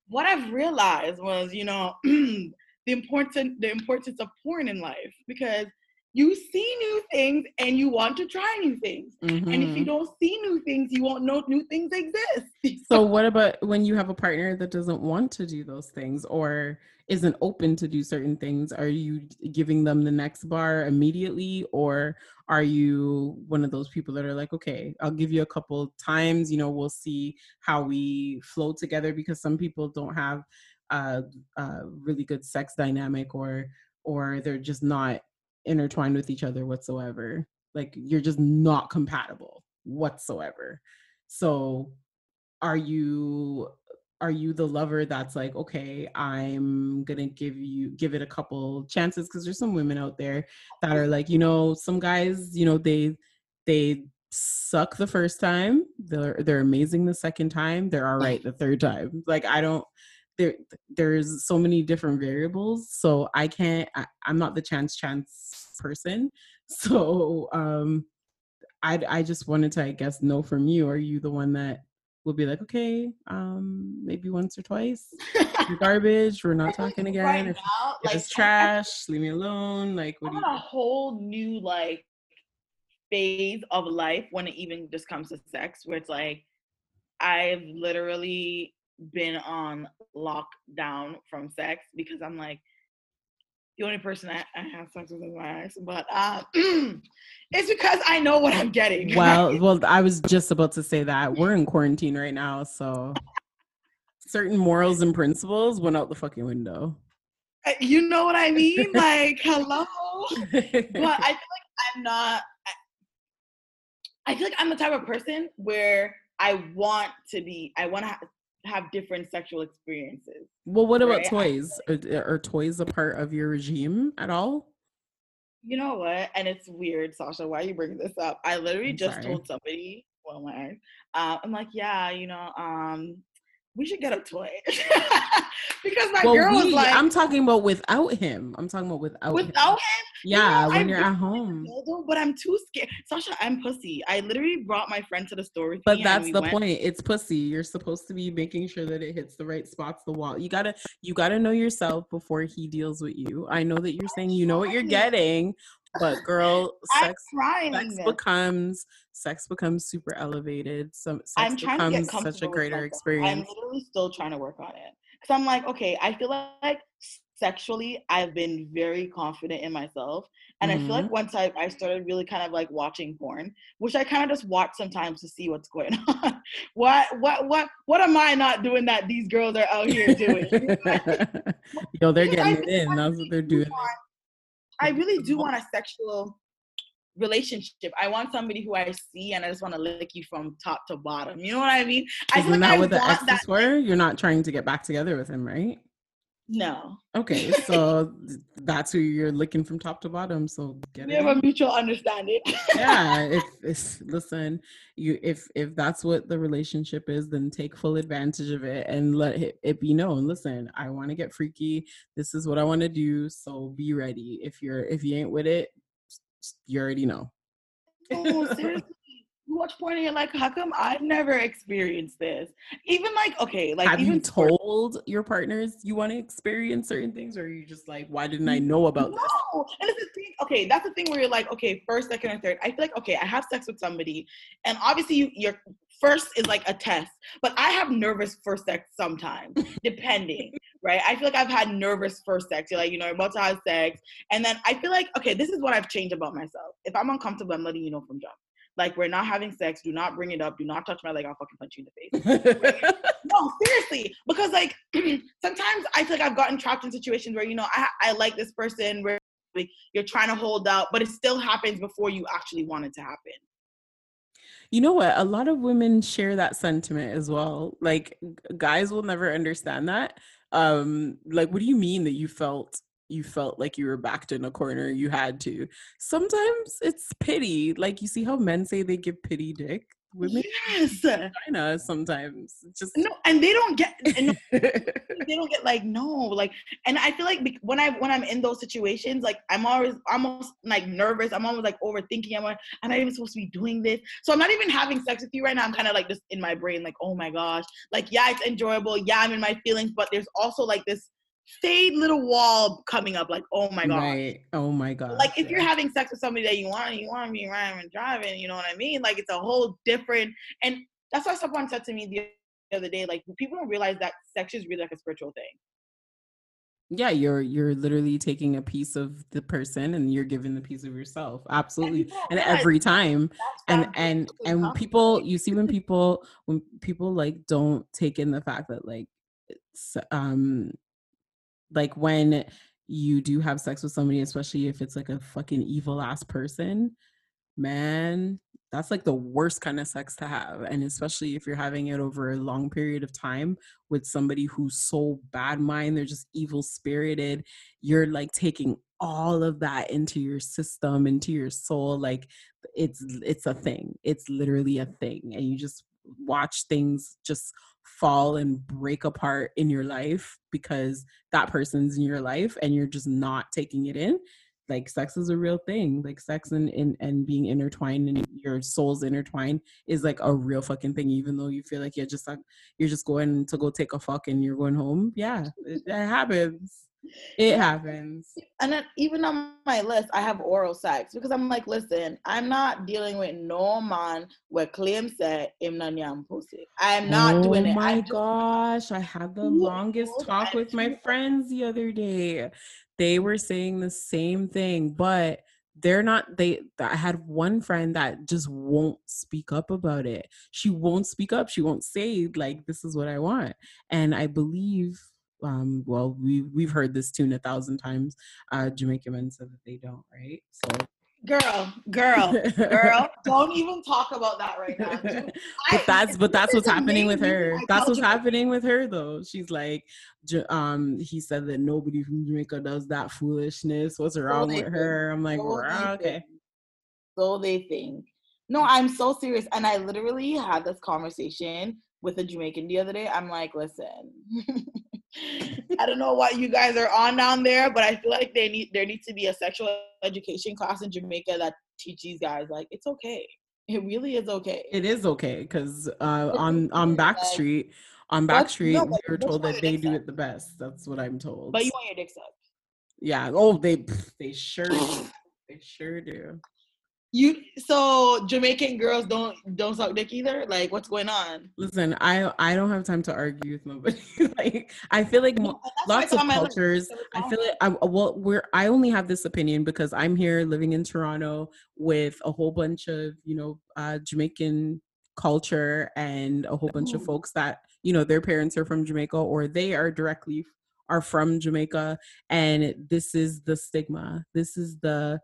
what I've realized was you know the important the importance of porn in life because you see new things and you want to try new things. Mm-hmm. And if you mm-hmm. don't see new things, you won't know new things exist. so, what about when you have a partner that doesn't want to do those things or isn't open to do certain things? Are you giving them the next bar immediately, or are you one of those people that are like, okay, I'll give you a couple times, you know, we'll see how we flow together because some people don't have a, a really good sex dynamic or or they're just not intertwined with each other whatsoever. Like you're just not compatible whatsoever. So are you are you the lover that's like okay i'm gonna give you give it a couple chances because there's some women out there that are like you know some guys you know they they suck the first time they're they're amazing the second time they're all right the third time like i don't there there's so many different variables so i can't I, i'm not the chance chance person so um i i just wanted to i guess know from you are you the one that will be like okay um maybe once or twice garbage we're not talking again right if, now, if like, it's trash leave me alone like what I'm do you a whole new like phase of life when it even just comes to sex where it's like I've literally been on lockdown from sex because I'm like the only person I, I have sex with is my ex, but uh, it's because I know what I'm getting. Well, well, I was just about to say that we're in quarantine right now, so certain morals and principles went out the fucking window. Uh, you know what I mean? Like, hello. but I feel like I'm not. I, feel like I'm the type of person where I want to be. I want to have different sexual experiences. Well, what about right? toys? Are, are, toys a part of your regime at all? You know what? And it's weird, Sasha. Why are you bringing this up? I literally I'm just sorry. told somebody, well, my, uh, I'm like, yeah, you know, um, we should get a toy because my well, girl we, was like, I'm talking about without him. I'm talking about without without him. him? Yeah, you know, when I you're at home. but I'm too scared. Sasha, I'm pussy. I literally brought my friend to the store. but that's the went. point. It's pussy. You're supposed to be making sure that it hits the right spots, the wall. You gotta, you gotta know yourself before he deals with you. I know that you're saying you know what you're getting, but girl, sex, sex becomes sex becomes super elevated. Some sex I'm trying becomes to get such a greater experience. I'm literally still trying to work on it because I'm like, okay, I feel like sexually I've been very confident in myself. And mm-hmm. I feel like mm-hmm. once I, I started really kind of like watching porn, which I kind of just watch sometimes to see what's going on. what what what what am I not doing that these girls are out here doing? Yo, they're getting it in. That's what they're doing. I really do want a sexual relationship. I want somebody who I see and I just want to lick you from top to bottom. You know what I mean? I Isn't that what the exes were? You're not trying to get back together with him, right? No. Okay, so that's who you're licking from top to bottom. So get we have a mutual understanding. yeah, if, it's, listen, you if if that's what the relationship is, then take full advantage of it and let it, it be known. Listen, I want to get freaky. This is what I want to do. So be ready. If you're if you ain't with it, you already know. Oh, seriously? You watch porn and you're like, how come I've never experienced this? Even like, okay, like have even you told your partners you want to experience certain things, or are you just like, why didn't I know about no. this? No, and it's the thing. Okay, that's the thing where you're like, okay, first, second, or third. I feel like, okay, I have sex with somebody, and obviously you, your first is like a test, but I have nervous first sex sometimes, depending. Right, I feel like I've had nervous first sex. You're like, you know, you're about to have sex, and then I feel like, okay, this is what I've changed about myself. If I'm uncomfortable, I'm letting you know from jump. Like we're not having sex. Do not bring it up. Do not touch my leg. I'll fucking punch you in the face. no, seriously, because like sometimes I feel like I've gotten trapped in situations where you know I I like this person where like, you're trying to hold out, but it still happens before you actually want it to happen. You know what? A lot of women share that sentiment as well. Like guys will never understand that. Um, like, what do you mean that you felt you felt like you were backed in a corner you had to. Sometimes it's pity like you see how men say they give pity dick? Women yes. China sometimes just no and they don't get and they don't get like no like and i feel like when i when i'm in those situations like i'm always almost like nervous i'm always like overthinking i'm like am i even supposed to be doing this. So i'm not even having sex with you right now i'm kind of like just in my brain like oh my gosh. Like yeah it's enjoyable yeah i'm in my feelings but there's also like this fade little wall coming up like oh my god. Right. oh my god like if yeah. you're having sex with somebody that you want you want to be riding and driving you know what i mean? Like it's a whole different and that's why someone said to me the other day like people don't realize that sex is really like a spiritual thing. Yeah you're you're literally taking a piece of the person and you're giving the piece of yourself. Absolutely. and, and every time and and and people you see when people when people like don't take in the fact that like um like when you do have sex with somebody, especially if it's like a fucking evil ass person, man, that's like the worst kind of sex to have. And especially if you're having it over a long period of time with somebody who's so bad mind, they're just evil spirited, you're like taking all of that into your system, into your soul. Like it's it's a thing. It's literally a thing. And you just watch things just fall and break apart in your life because that person's in your life and you're just not taking it in like sex is a real thing like sex and, and and being intertwined and your souls intertwined is like a real fucking thing even though you feel like you're just like you're just going to go take a fuck and you're going home. Yeah it, it happens it happens. And then even on my list, I have oral sex because I'm like, listen, I'm not dealing with no man where claim say him na nyam pussy. I'm not oh doing it. Oh my gosh, I had the longest talk with my friends the other day. They were saying the same thing, but they're not they I had one friend that just won't speak up about it. She won't speak up. She won't say like this is what I want. And I believe um well we we've heard this tune a thousand times. Uh Jamaican men said that they don't, right? So girl, girl, girl, don't even talk about that right now. Dude, I- but that's but that's what's happening with her. That's what's happening with her though. She's like, um, he said that nobody from Jamaica does that foolishness. What's wrong they with her? I'm like, So okay. think. So they think. No, I'm so serious. And I literally had this conversation with a Jamaican the other day. I'm like, listen, I don't know what you guys are on down there, but I feel like they need there needs to be a sexual education class in Jamaica that teach these guys like it's okay. It really is okay. It is okay because uh, on on Backstreet, on Backstreet, no, we were told that they do it the best. That's what I'm told. but you want your dick sucked. yeah. Oh, they they sure do. They sure do. You so Jamaican girls don't don't suck dick either? Like what's going on? Listen, I I don't have time to argue with nobody. like I feel like mo- No, that's why lots of on my list. cultures i feel like I, well we're i only have this opinion because i'm here living in toronto with a whole bunch of you know uh jamaican culture and a whole bunch of folks that you know their parents are from jamaica or they are directly are from jamaica and this is the stigma this is the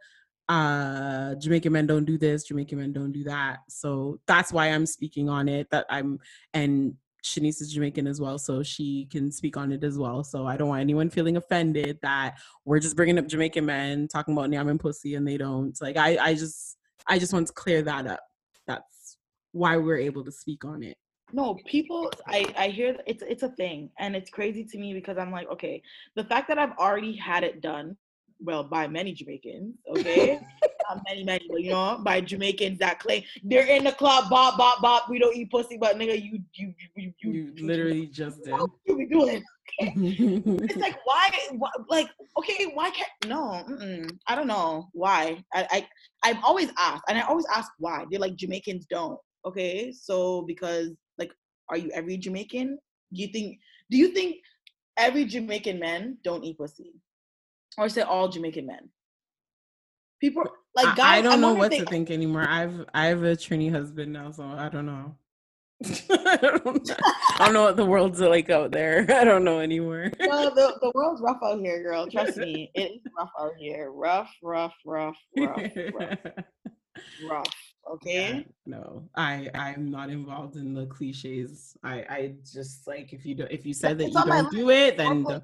uh jamaican men don't do this jamaican men don't do that so that's why i'm speaking on it that i'm and Shanice is Jamaican as well, so she can speak on it as well. So I don't want anyone feeling offended that we're just bringing up Jamaican men talking about nyam and pussy and they don't. Like I, I just, I just want to clear that up. That's why we're able to speak on it. No, people I I hear it's it's a thing and it's crazy to me because I'm like, okay, the fact that I've already had it done, well, by many Jamaicans, okay? Not many, many, but you know, by Jamaicans that claim they're in the club, bop, bop, bop, we don't eat pussy, but nigga, you you you you, You literally just did. what you be doing? It's like why, why like okay, why can't no, I don't know why. I, I I've always asked, and I always ask why. They're like Jamaicans don't. Okay, so because like, are you every Jamaican? Do you think? Do you think every Jamaican man don't eat pussy, or is it all Jamaican men? People like I- guys. I, don't I'm know what if to think anymore. I've I have a Trini husband now, so I don't know. I, don't know. I don't know what the world's like out there. I don't know anymore. No, the, the world's rough out here, girl. Trust me, it is rough out here. Rough, rough, rough, rough, rough, rough. Okay. Yeah, no, I I'm not involved in the cliches. I I just like if you don't if you said that It's you don't do it, then the,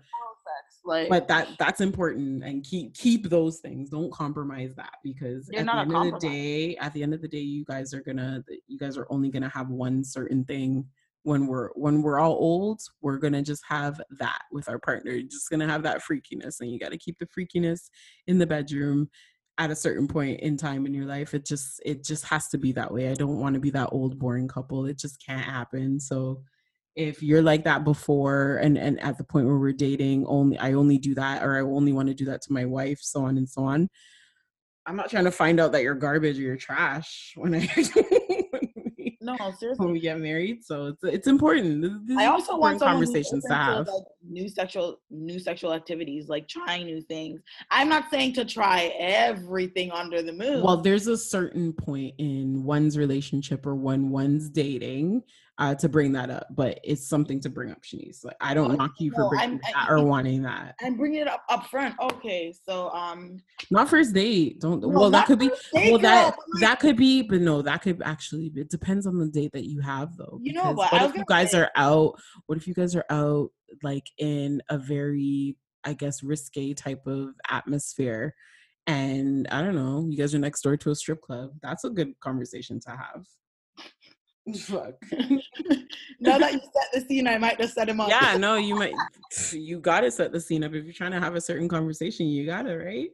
like, but that that's important and keep keep those things. Don't compromise that because at the end of the day, at the end of the day, you guys are gonna you guys are only gonna have one certain thing. When we're when we're all old, we're gonna just have that with our partner. You're just gonna have that freakiness, and you got to keep the freakiness in the bedroom at a certain point in time in your life it just it just has to be that way i don't want to be that old boring couple it just can't happen so if you're like that before and and at the point where we're dating only i only do that or i only want to do that to my wife so on and so on i'm not trying to find out that you're garbage or you're trash when i no, seriously. when we get married so it's it's important This- I also want important who's conversations to have like, new sexual new sexual activities, like trying new things. I'm not saying to try everything under the moon. Well, there's a certain point in one's relationship or when one's dating uh, to bring that up, but it's something to bring up, Shanice. Like, I don't No, knock you for bringing I'm- that I- or wanting that. I'm bringing it up up front. Okay, so um, Not first date. Don't. no, well, that could be. date, well, that girl, but, like, that could be, but no, that could actually. It depends on the date that you have, though. You know what, What if you guys say- are out? What if you guys are out like in a very, I guess, risque type of atmosphere? And I don't know, you guys are next door to a strip club. That's a good conversation to have. Fuck. now that you set the scene, I might just set him up. yeah, no, you might. You gotta set the scene up if you're trying to have a certain conversation. You gotta, right?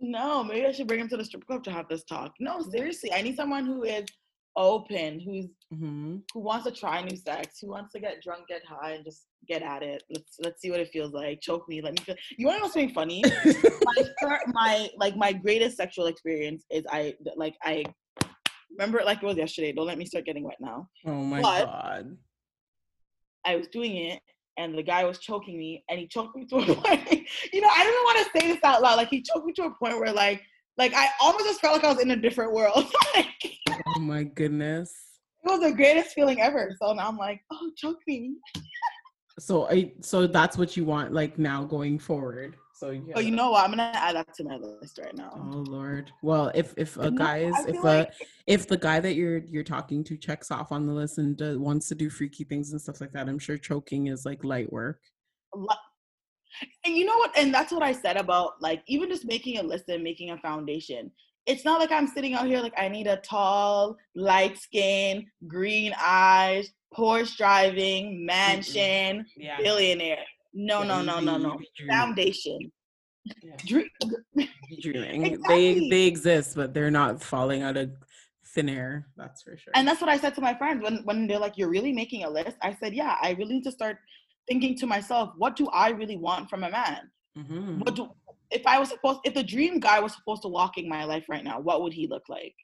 No, maybe I should bring him to the strip club to have this talk. No, seriously, I need someone who is open, who's Mm-hmm. who wants to try new sex, who wants to get drunk, get high, and just get at it. Let's let's see what it feels like. Choke me. Let me feel. You want to know something funny? my, my like my greatest sexual experience is I like I remember it like it was yesterday. Don't let me start getting wet now. Oh my but god. I was doing it and the guy was choking me and he choked me to a point. you know, I don't want to say this out loud. Like he choked me to a point where like like I almost just felt like I was in a different world. like, oh my goodness. It was the greatest feeling ever. So now I'm like, oh, choke me. so I so that's what you want like now going forward. So yeah. Oh, you know what? I'm gonna add that to my list right now. Oh Lord. Well, if if a guy is if like- a if the guy that you're you're talking to checks off on the list and uh, wants to do freaky things and stuff like that, I'm sure choking is like light work. And you know what? And that's what I said about like even just making a list and making a foundation. It's not like I'm sitting out here like I need a tall, light skin, green eyes, Porsche driving, mansion, yeah. billionaire no, no, no, no, no. Foundation. Yeah. Dream. Dreaming. exactly. They they exist, but they're not falling out of thin air. That's for sure. And that's what I said to my friends when when they're like, "You're really making a list." I said, "Yeah, I really need to start thinking to myself, what do I really want from a man? Mm-hmm. What do if I was supposed if the dream guy was supposed to walk in my life right now, what would he look like?"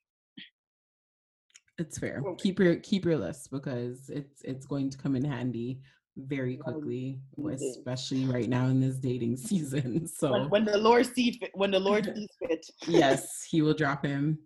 It's fair. Keep your keep your list because it's it's going to come in handy very quickly, especially right now in this dating season. So when, when the Lord sees fit, when the Lord sees fit. yes, he will drop him.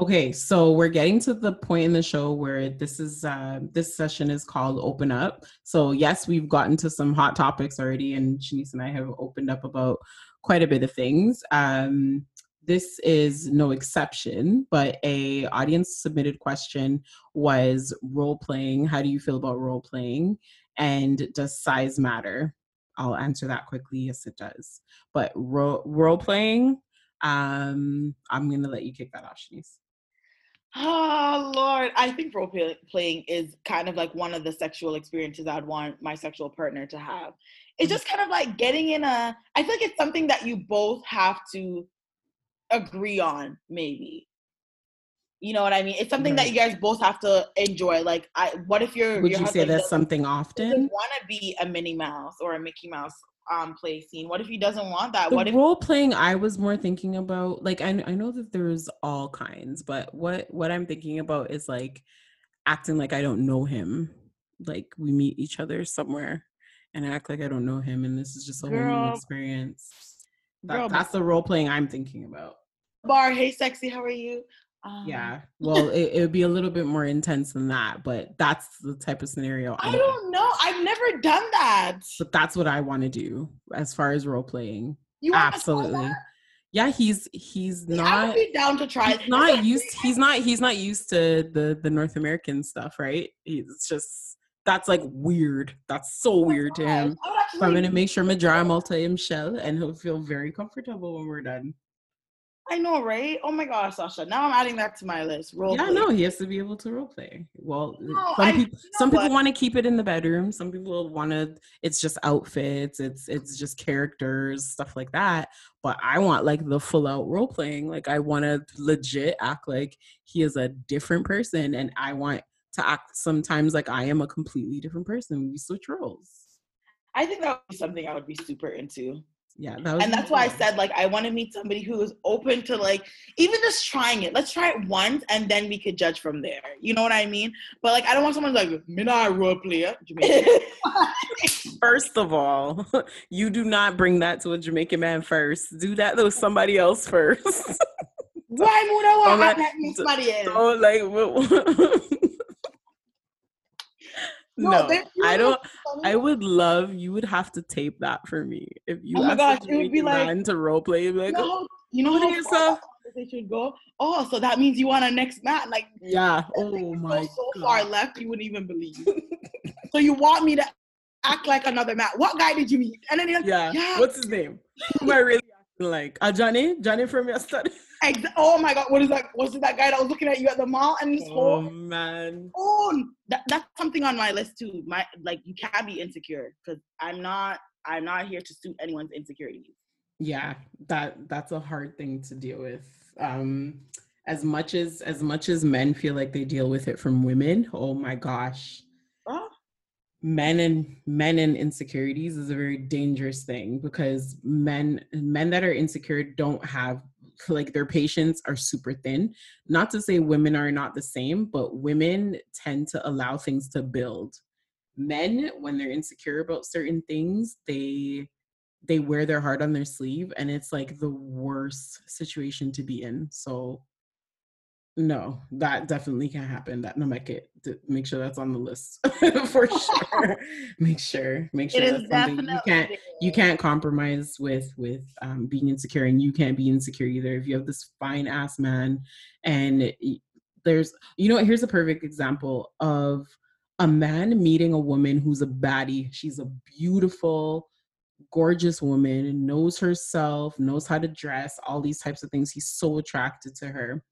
Okay, so we're getting to the point in the show where this is uh this session is called open up. So yes, we've gotten to some hot topics already, and Shanice and I have opened up about quite a bit of things. Um this is no exception, but a audience submitted question was role playing. How do you feel about role playing? And does size matter? I'll answer that quickly. Yes, it does. But ro- role playing, um, I'm gonna let you kick that off, Shanice. Oh Lord, I think role playing is kind of like one of the sexual experiences I'd want my sexual partner to have. It's mm-hmm. just kind of like getting in a. I feel like it's something that you both have to agree on, maybe. You know what I mean? It's something right. that you guys both have to enjoy. Like, I what if you're? Would your you say that's something often? Want to be a Minnie Mouse or a Mickey Mouse um play scene? What if he doesn't want that? The what if role playing? I was more thinking about like I I know that there's all kinds, but what what I'm thinking about is like acting like I don't know him. Like we meet each other somewhere and act like I don't know him, and this is just a Girl. whole new experience. That, Girl, that's the role playing I'm thinking about. Bar, hey sexy, how are you? Um, yeah. Well, it, it, would be a little bit more intense than that, but that's the type of scenario. I, I don't know. I've never done that. But that's what I want to do as far as role playing. You absolutely. Yeah, he's he's not I would be down to try. He's not used. He's not. He's not used to the the North American stuff, right? He's just that's like weird. That's so oh weird to him. So I'm gonna make sure Madra multi him shell, and he'll feel very comfortable when we're done. I know, right? Oh my gosh, Sasha. Now I'm adding that to my list. Role yeah, play. no, he has to be able to role play. Well, no, some, I, people, some people want to keep it in the bedroom. Some people want to. It's just outfits. It's it's just characters, stuff like that. But I want like the full out role playing. Like I want to legit act like he is a different person, and I want to act sometimes like I am a completely different person. We switch roles. I think that would be something I would be super into yeah that and that's why i said like i want to meet somebody who is open to like even just trying it. Let's try it once and then we could judge from there. You know what i mean? But like i don't want someone like me not a role player. First of all you do not bring that to a jamaican man first. Do that to somebody else first. Why would I want somebody else? Oh, like no, no I don't. I would love. You would have to tape that for me if you. Oh my gosh, it would be like to role play. Like, no, you know what yourself. They should go. Oh, so that means you want a next match? Like, yeah. Oh my. So God. far left, you wouldn't even believe. so you want me to act like another Matt? What guy did you meet? And then like, yeah. yeah. What's his name? Who am I really acting like? Uh, Johnny? Johnny from yesterday. oh my god, what is that? Was it that guy that was looking at you at the mall and his oh, man. Oh, that, that's something on my list too. My like you can't be insecure because I'm not I'm not here to suit anyone's insecurities. Yeah, that that's a hard thing to deal with. Um as much as as much as men feel like they deal with it from women, oh my gosh. Oh. men and men and insecurities is a very dangerous thing because men men that are insecure don't have like their patience are super thin. Not to say women are not the same but women tend to allow things to build. Men when they're insecure about certain things they they wear their heart on their sleeve and it's like the worst situation to be in. So no, that definitely can't happen. That no make it make sure that's on the list for sure. make sure, make sure that's something you can't you can't compromise with with um, being insecure, and you can't be insecure either. If you have this fine ass man, and there's you know here's a perfect example of a man meeting a woman who's a baddie. She's a beautiful, gorgeous woman, knows herself, knows how to dress, all these types of things. He's so attracted to her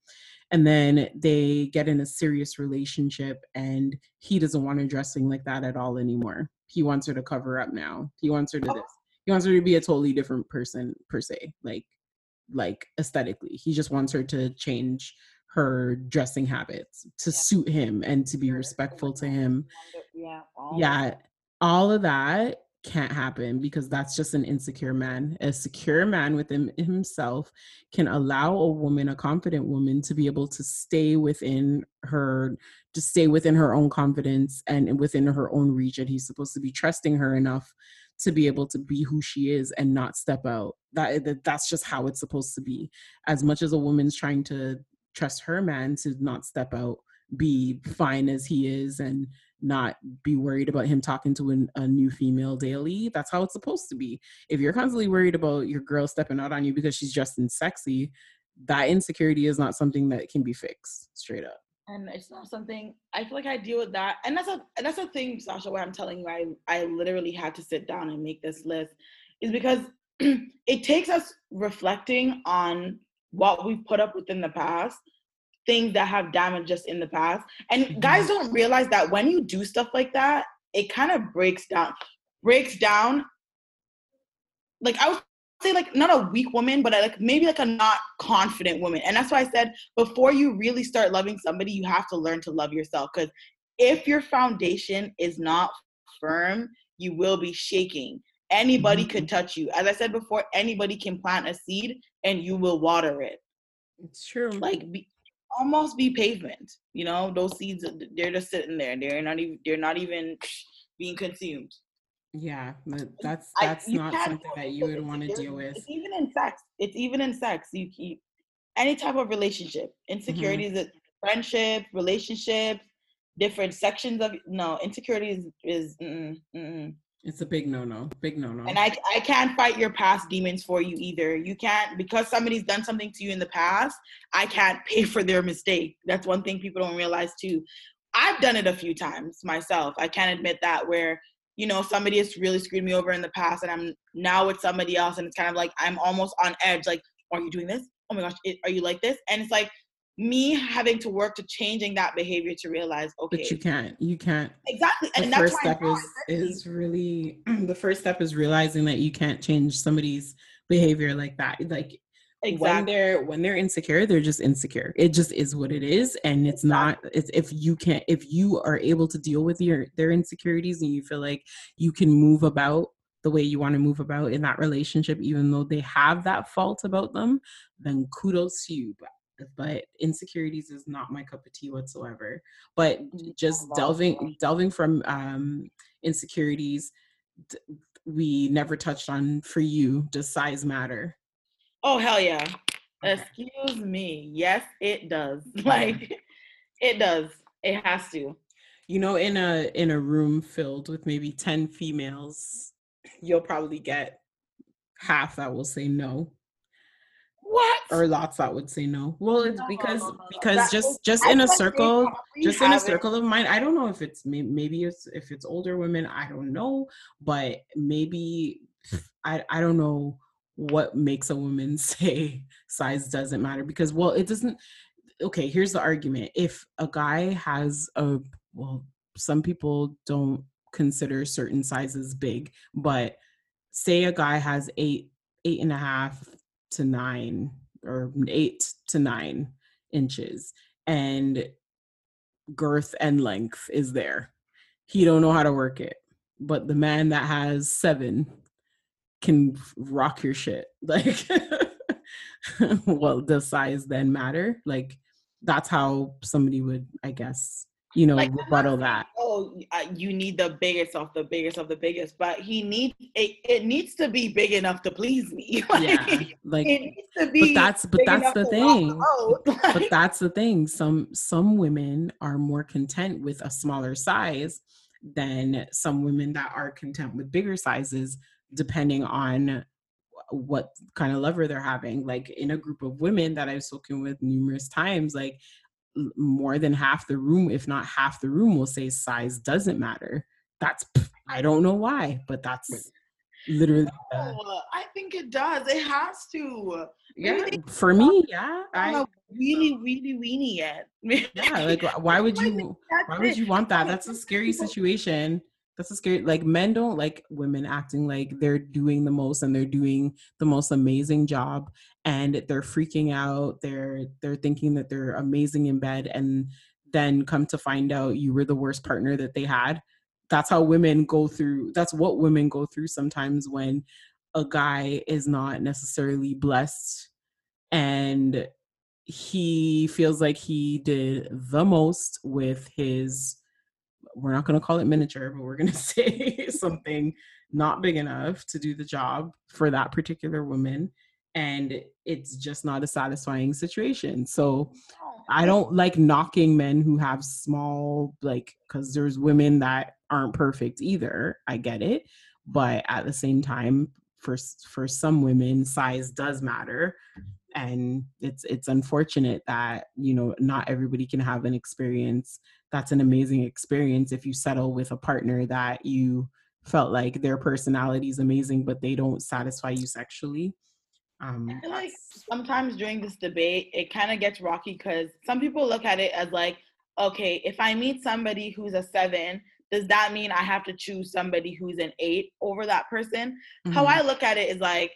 and then they get in a serious relationship and he doesn't want her dressing like that at all anymore. He wants her to cover up now. He wants her to oh. this. He wants her to be a totally different person per se like like aesthetically. He just wants her to change her dressing habits to yeah. suit him and to be respectful to him. yeah all yeah all of that can't happen because that's just an insecure man. A secure man within himself can allow a woman, a confident woman, to be able to stay within her, to stay within her own confidence and within her own region. He's supposed to be trusting her enough to be able to be who she is and not step out. That, that that's just how it's supposed to be. As much as a woman's trying to trust her man to not step out, be fine as he is and not be worried about him talking to an, a new female daily. That's how it's supposed to be. If you're constantly worried about your girl stepping out on you because she's dressed in sexy, that insecurity is not something that can be fixed straight up. And it's not something I feel like I deal with that. And that's a that's a thing, Sasha, where I'm telling you I I literally had to sit down and make this list is because it takes us reflecting on what we've put up with in the past things that have damaged us in the past. And mm-hmm. guys don't realize that when you do stuff like that, it kind of breaks down, breaks down. Like I would say, like not a weak woman, but like maybe like a not confident woman. And that's why I said before you really start loving somebody, you have to learn to love yourself. Because if your foundation is not firm, you will be shaking. Anybody mm-hmm. could touch you. As I said before, anybody can plant a seed and you will water it. It's true. Like be, almost be pavement. You know, those seeds they're just sitting there. They're not even they're not even being consumed. Yeah, that's that's I, not something that you would want to deal with. It's even in sex. It's even in sex. You keep any type of relationship. Mm-hmm. Insecurities, mm-hmm. friendship, relationships, different sections of no insecurity is is mm-mm, mm-mm. It's a big no no, big no no. And I I can't fight your past demons for you either. You can't because somebody's done something to you in the past. I can't pay for their mistake. That's one thing people don't realize too. I've done it a few times myself. I can't admit that where you know somebody has really screwed me over in the past, and I'm now with somebody else, and it's kind of like I'm almost on edge. Like, are you doing this? Oh my gosh, it, are you like this? And it's like me having to work to changing that behavior to realize okay but you can't you can't exactly and the first step is is really the first step is realizing that you can't change somebody's behavior like that like exactly. when they're when they're insecure they're just insecure it just is what it is and it's exactly. not it's if you can't if you are able to deal with your their insecurities and you feel like you can move about the way you want to move about in that relationship even though they have that fault about them then kudos to you but but insecurities is not my cup of tea whatsoever. But mm, just delving delving from um insecurities d- we never touched on for you does size matter? Oh hell yeah. Okay. excuse me. Yes it does. Like it does. It has to. You know in a in a room filled with maybe 10 females you'll probably get half that will say no what? Or lots that would say no. Well, it's no, because no, no, because that just just in a circle, just in a circle of mine. I don't know if it's maybe it's if it's older women. I don't know, but maybe I I don't know what makes a woman say size doesn't matter because well it doesn't okay here's the argument if a guy has a well some people don't consider certain sizes big but say a guy has eight eight and a half to nine or eight to nine inches and girth and length is there he don't know how to work it but the man that has seven can rock your shit. Like, well, does size then matter? Like, that's how somebody would, I guess, you know, like, rebuttal that. Oh, you need the biggest of the biggest of the biggest, but he needs it. It needs to be big enough to please me. like, yeah, like it needs to be. But that's but that's the thing. but that's the thing. Some some women are more content with a smaller size than some women that are content with bigger sizes, depending on what kind of lover they're having. Like in a group of women that I've spoken with numerous times, like more than half the room, if not half the room, will say size doesn't matter. That's I don't know why, but that's literally. I think it does. It has to. Yeah, for me, yeah. I really, really weenie yet. yeah, like why would you? Why would you want that? That's a scary situation that's a scary like men don't like women acting like they're doing the most and they're doing the most amazing job and they're freaking out they're they're thinking that they're amazing in bed and then come to find out you were the worst partner that they had. That's how women go through that's what women go through sometimes when a guy is not necessarily blessed and he feels like he did the most with his we're not going to call it miniature, but we're going to say something not big enough to do the job for that particular woman. And it's just not a satisfying situation. So oh. I don't like knocking men who have small, like, because there's women that aren't perfect either. I get it. But at the same time, for for some women size does matter and it's it's unfortunate that you know not everybody can have an experience that's an amazing experience if you settle with a partner that you felt like their personality is amazing but they don't satisfy you sexually um I feel like sometimes during this debate it kind of gets rocky because some people look at it as like okay if i meet somebody who's a seven does that mean i have to choose somebody who's an eight over that person mm-hmm. how i look at it is like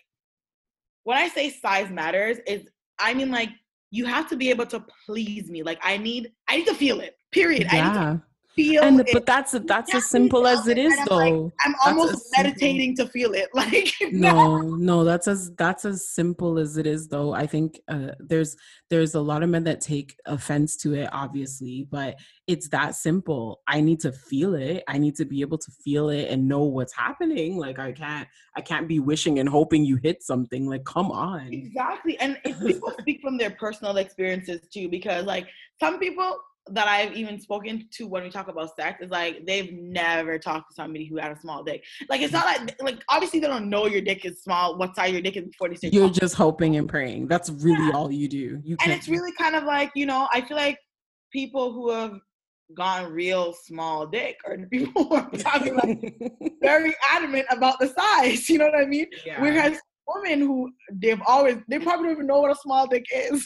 when I say size matters, is I mean like you have to be able to please me. Like I need I need to feel it. Period. Yeah. feel and it. but that's that's as simple as it is though like, i'm almost meditating to feel it like no. No that's as that's as simple as it is though. I think uh, there's there's a lot of men that take offense to it obviously but it's that simple. I need to feel it. I need to be able to feel it and know what's happening. Like i can't i can't be wishing and hoping you hit something. Like come on. Exactly and people speak from their personal experiences too because like some people that I've even spoken to when we talk about sex is like they've never talked to somebody who had a small dick. Like it's not like like obviously they don't know your dick is small, what size your dick is before they say. You're just hoping and praying. That's really yeah. all you do. You and it's really kind of like you know I feel like people who have gone real small dick or people who are talking like very adamant about the size. You know what I mean? Yeah. Whereas women who they've always they probably don't even know what a small dick is.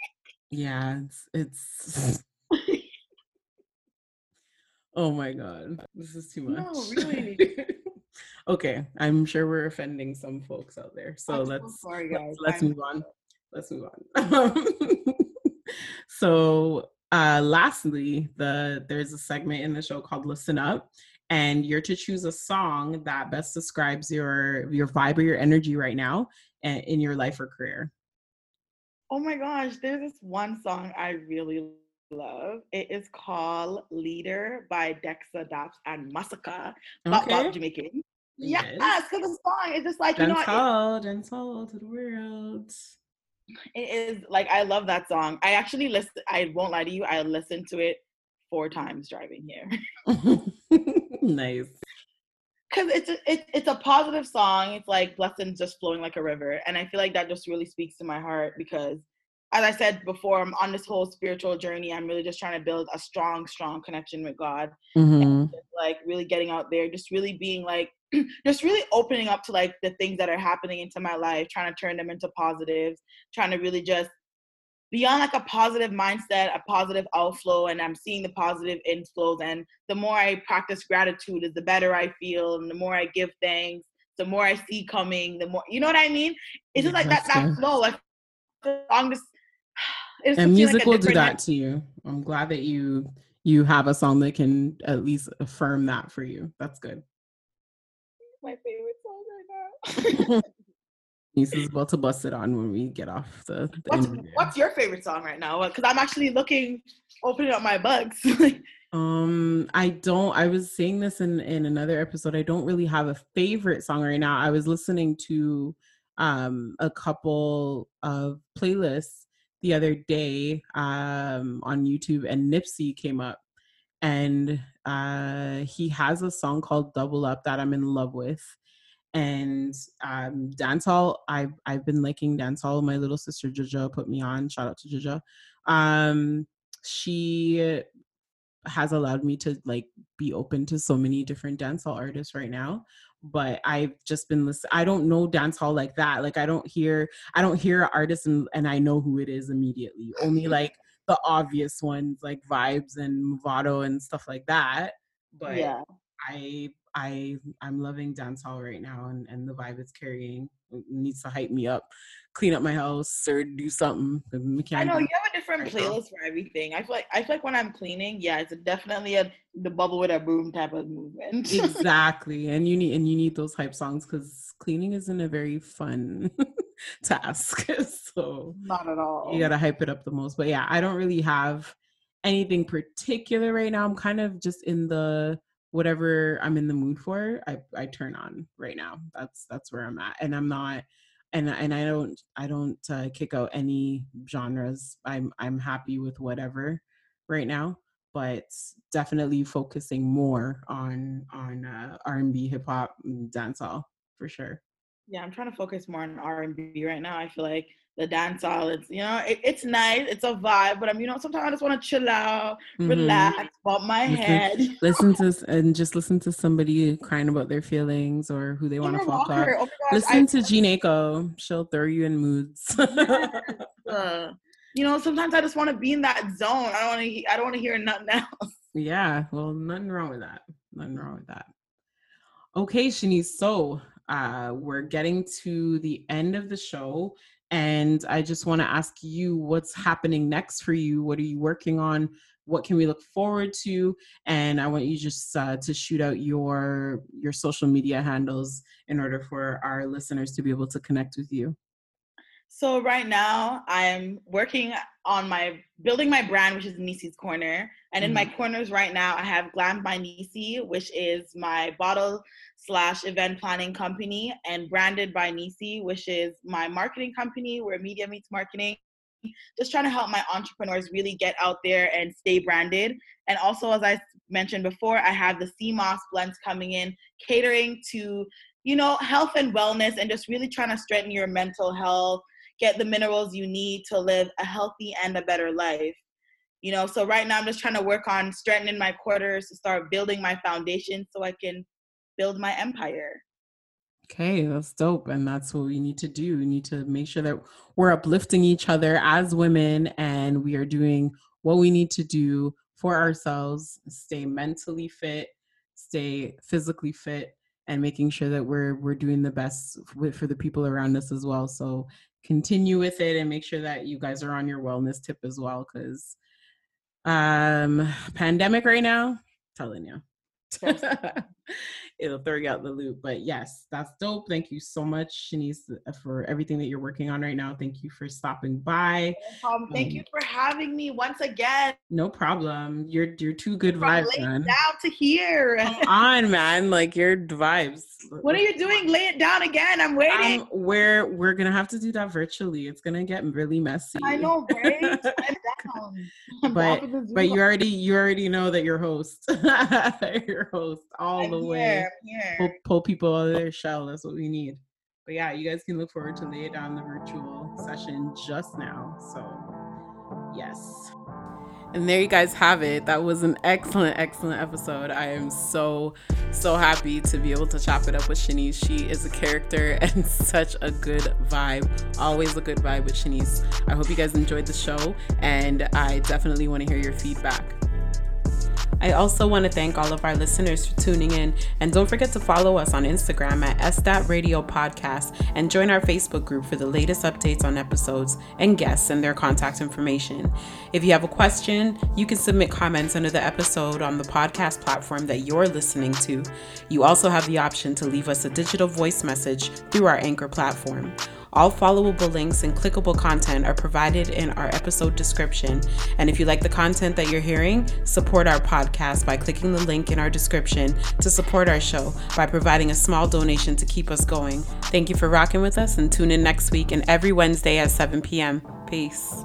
yeah, it's it's oh my god, this is too much. No, really. okay, I'm sure we're offending some folks out there. So I'm let's so sorry, guys. let's, let's move on. Let's move on. so uh lastly, the there's a segment in the show called Listen Up. And you're to choose a song that best describes your your vibe or your energy right now in your life or career. Oh my gosh, there's this one song I really love. It is called Leader by Dexta Daps and Masicka. Not okay. Jamaican. Yes, because yes, the song is just like, you know, told and told to the world. It is like I love that song. I actually listen I won't lie to you, I listened to it four times driving here. nice. Cause it's a, it, it's a positive song. It's like blessings just flowing like a river, and I feel like that just really speaks to my heart because as I said before, I'm on this whole spiritual journey. I'm really just trying to build a strong, strong connection with God. Mm-hmm. Just, like really getting out there, just really being like, just really opening up to like the things that are happening into my life, trying to turn them into positives, trying to really just be on like a positive mindset, a positive outflow, and I'm seeing the positive inflows. And the more I practice gratitude, is the better I feel, and the more I give thanks, the more I see coming, the more you know what I mean. It's just like that that flow. Like the song just and music like will do that to you. I'm glad that you you have a song that can at least affirm that for you. That's good. my favorite song right now. Niece is about to bust it on when we get off the. the what's, what's, your favorite song right now? Because I'm actually looking, opening up my bugs. um, I don't. I was saying this in in another episode. I don't really have a favorite song right now. I was listening to um a couple of playlists the other day um on YouTube, and Nipsey came up, and uh he has a song called "Double Up" that I'm in love with and um, dancehall. I've I've been liking dancehall. My little sister Jaja put me on. Shout out to Jaja. Um, she has allowed me to like be open to so many different dancehall artists right now but i've just been listening i don't know dancehall like that like i don't hear i don't hear artists and, and i know who it is immediately only like the obvious ones like vibes and Mavado and stuff like that but yeah. I I I'm loving dancehall right now, and and the vibe it's carrying it needs to hype me up, clean up my house or do something. I know you have a different playlist for everything. I feel like I feel like when I'm cleaning, yeah, it's definitely a the bubble with a broom type of movement. exactly, and you need and you need those hype songs because cleaning isn't a very fun task. so not at all. You gotta hype it up the most. But yeah, I don't really have anything particular right now. I'm kind of just in the whatever I'm in the mood for, I, I turn on right now. That's that's where I'm at, and I'm not, and and I don't I don't uh, kick out any genres. I'm I'm happy with whatever right now, but definitely focusing more on on uh, R&B, hip hop, dancehall for sure. Yeah, I'm trying to focus more on R&B right now. I feel like the dance hall. It's you know, it, it's nice, it's a vibe, but I'm you know, sometimes I just want to chill out, mm-hmm. relax, bump my listen, head, listen to and just listen to somebody crying about their feelings or who they want to fuck. Oh listen I, to Jhené Aiko, she'll throw you in moods. uh, you know, sometimes I just want to be in that zone. I don't want to. I don't want to hear nothing else. Yeah, well, nothing wrong with that. Nothing wrong with that. Okay, Shanice. So uh, we're getting to the end of the show and I just want to ask you what's happening next for you. What are you working on? What can we look forward to? And I want you just uh, to shoot out your your social media handles in order for our listeners to be able to connect with you. So right now I'm working on my building my brand, which is Nisi's Corner. And in mm-hmm. my corners right now, I have Glam by Nisi, which is my bottle slash event planning company, and Branded by Nisi, which is my marketing company where media meets marketing. Just trying to help my entrepreneurs really get out there and stay branded. And also, as I mentioned before, I have the Sea Moss blends coming in, catering to, you know, health and wellness and just really trying to strengthen your mental health, get the minerals you need to live a healthy and a better life. You know so right now i'm just trying to work on strengthening my quarters to start building my foundation so i can build my empire. Okay that's dope and that's what we need to do. We need to make sure that we're uplifting each other as women and we are doing what we need to do for ourselves stay mentally fit stay physically fit and making sure that we're we're doing the best for the people around us as well. So continue with it and make sure that you guys are on your wellness tip as well because um pandemic right now telling you it'll throw you out the loop. But yes, that's dope. Thank you so much, Shanice, uh, for everything that you're working on right now. Thank you for stopping by. Um, thank you for having me once again. No problem. You're you're too good From vibes, man. Down to here. Come on, man. Like your vibes. What are you doing? Lay it down again. I'm waiting. Um, we're we're gonna have to do that virtually. It's gonna get really messy. I know, right? but but you already you already know that you're host. your host all I'm the way. Pull, pull, people out of their shell. That's what we need. But yeah, you guys can look forward to lay down the virtual session just now. So yes. And there you guys have it. That was an excellent, excellent episode. I am so, so happy to be able to chop it up with Shanice. She is a character and such a good vibe. Always a good vibe with Shanice. I hope you guys enjoyed the show, and I definitely want to hear your feedback. I also want to thank all of our listeners for tuning in. And don't forget to follow us on Instagram at SDAT Radio Podcast and join our Facebook group for the latest updates on episodes and guests and their contact information. If you have a question, you can submit comments under the episode on the podcast platform that you're listening to. You also have the option to leave us a digital voice message through our Anchor platform. All followable links and clickable content are provided in our episode description. And if you like the content that you're hearing, support our podcast by clicking the link in our description to support our show by providing a small donation to keep us going. Thank you for rocking with us and tune in next week and every Wednesday at 7 p.m. Peace.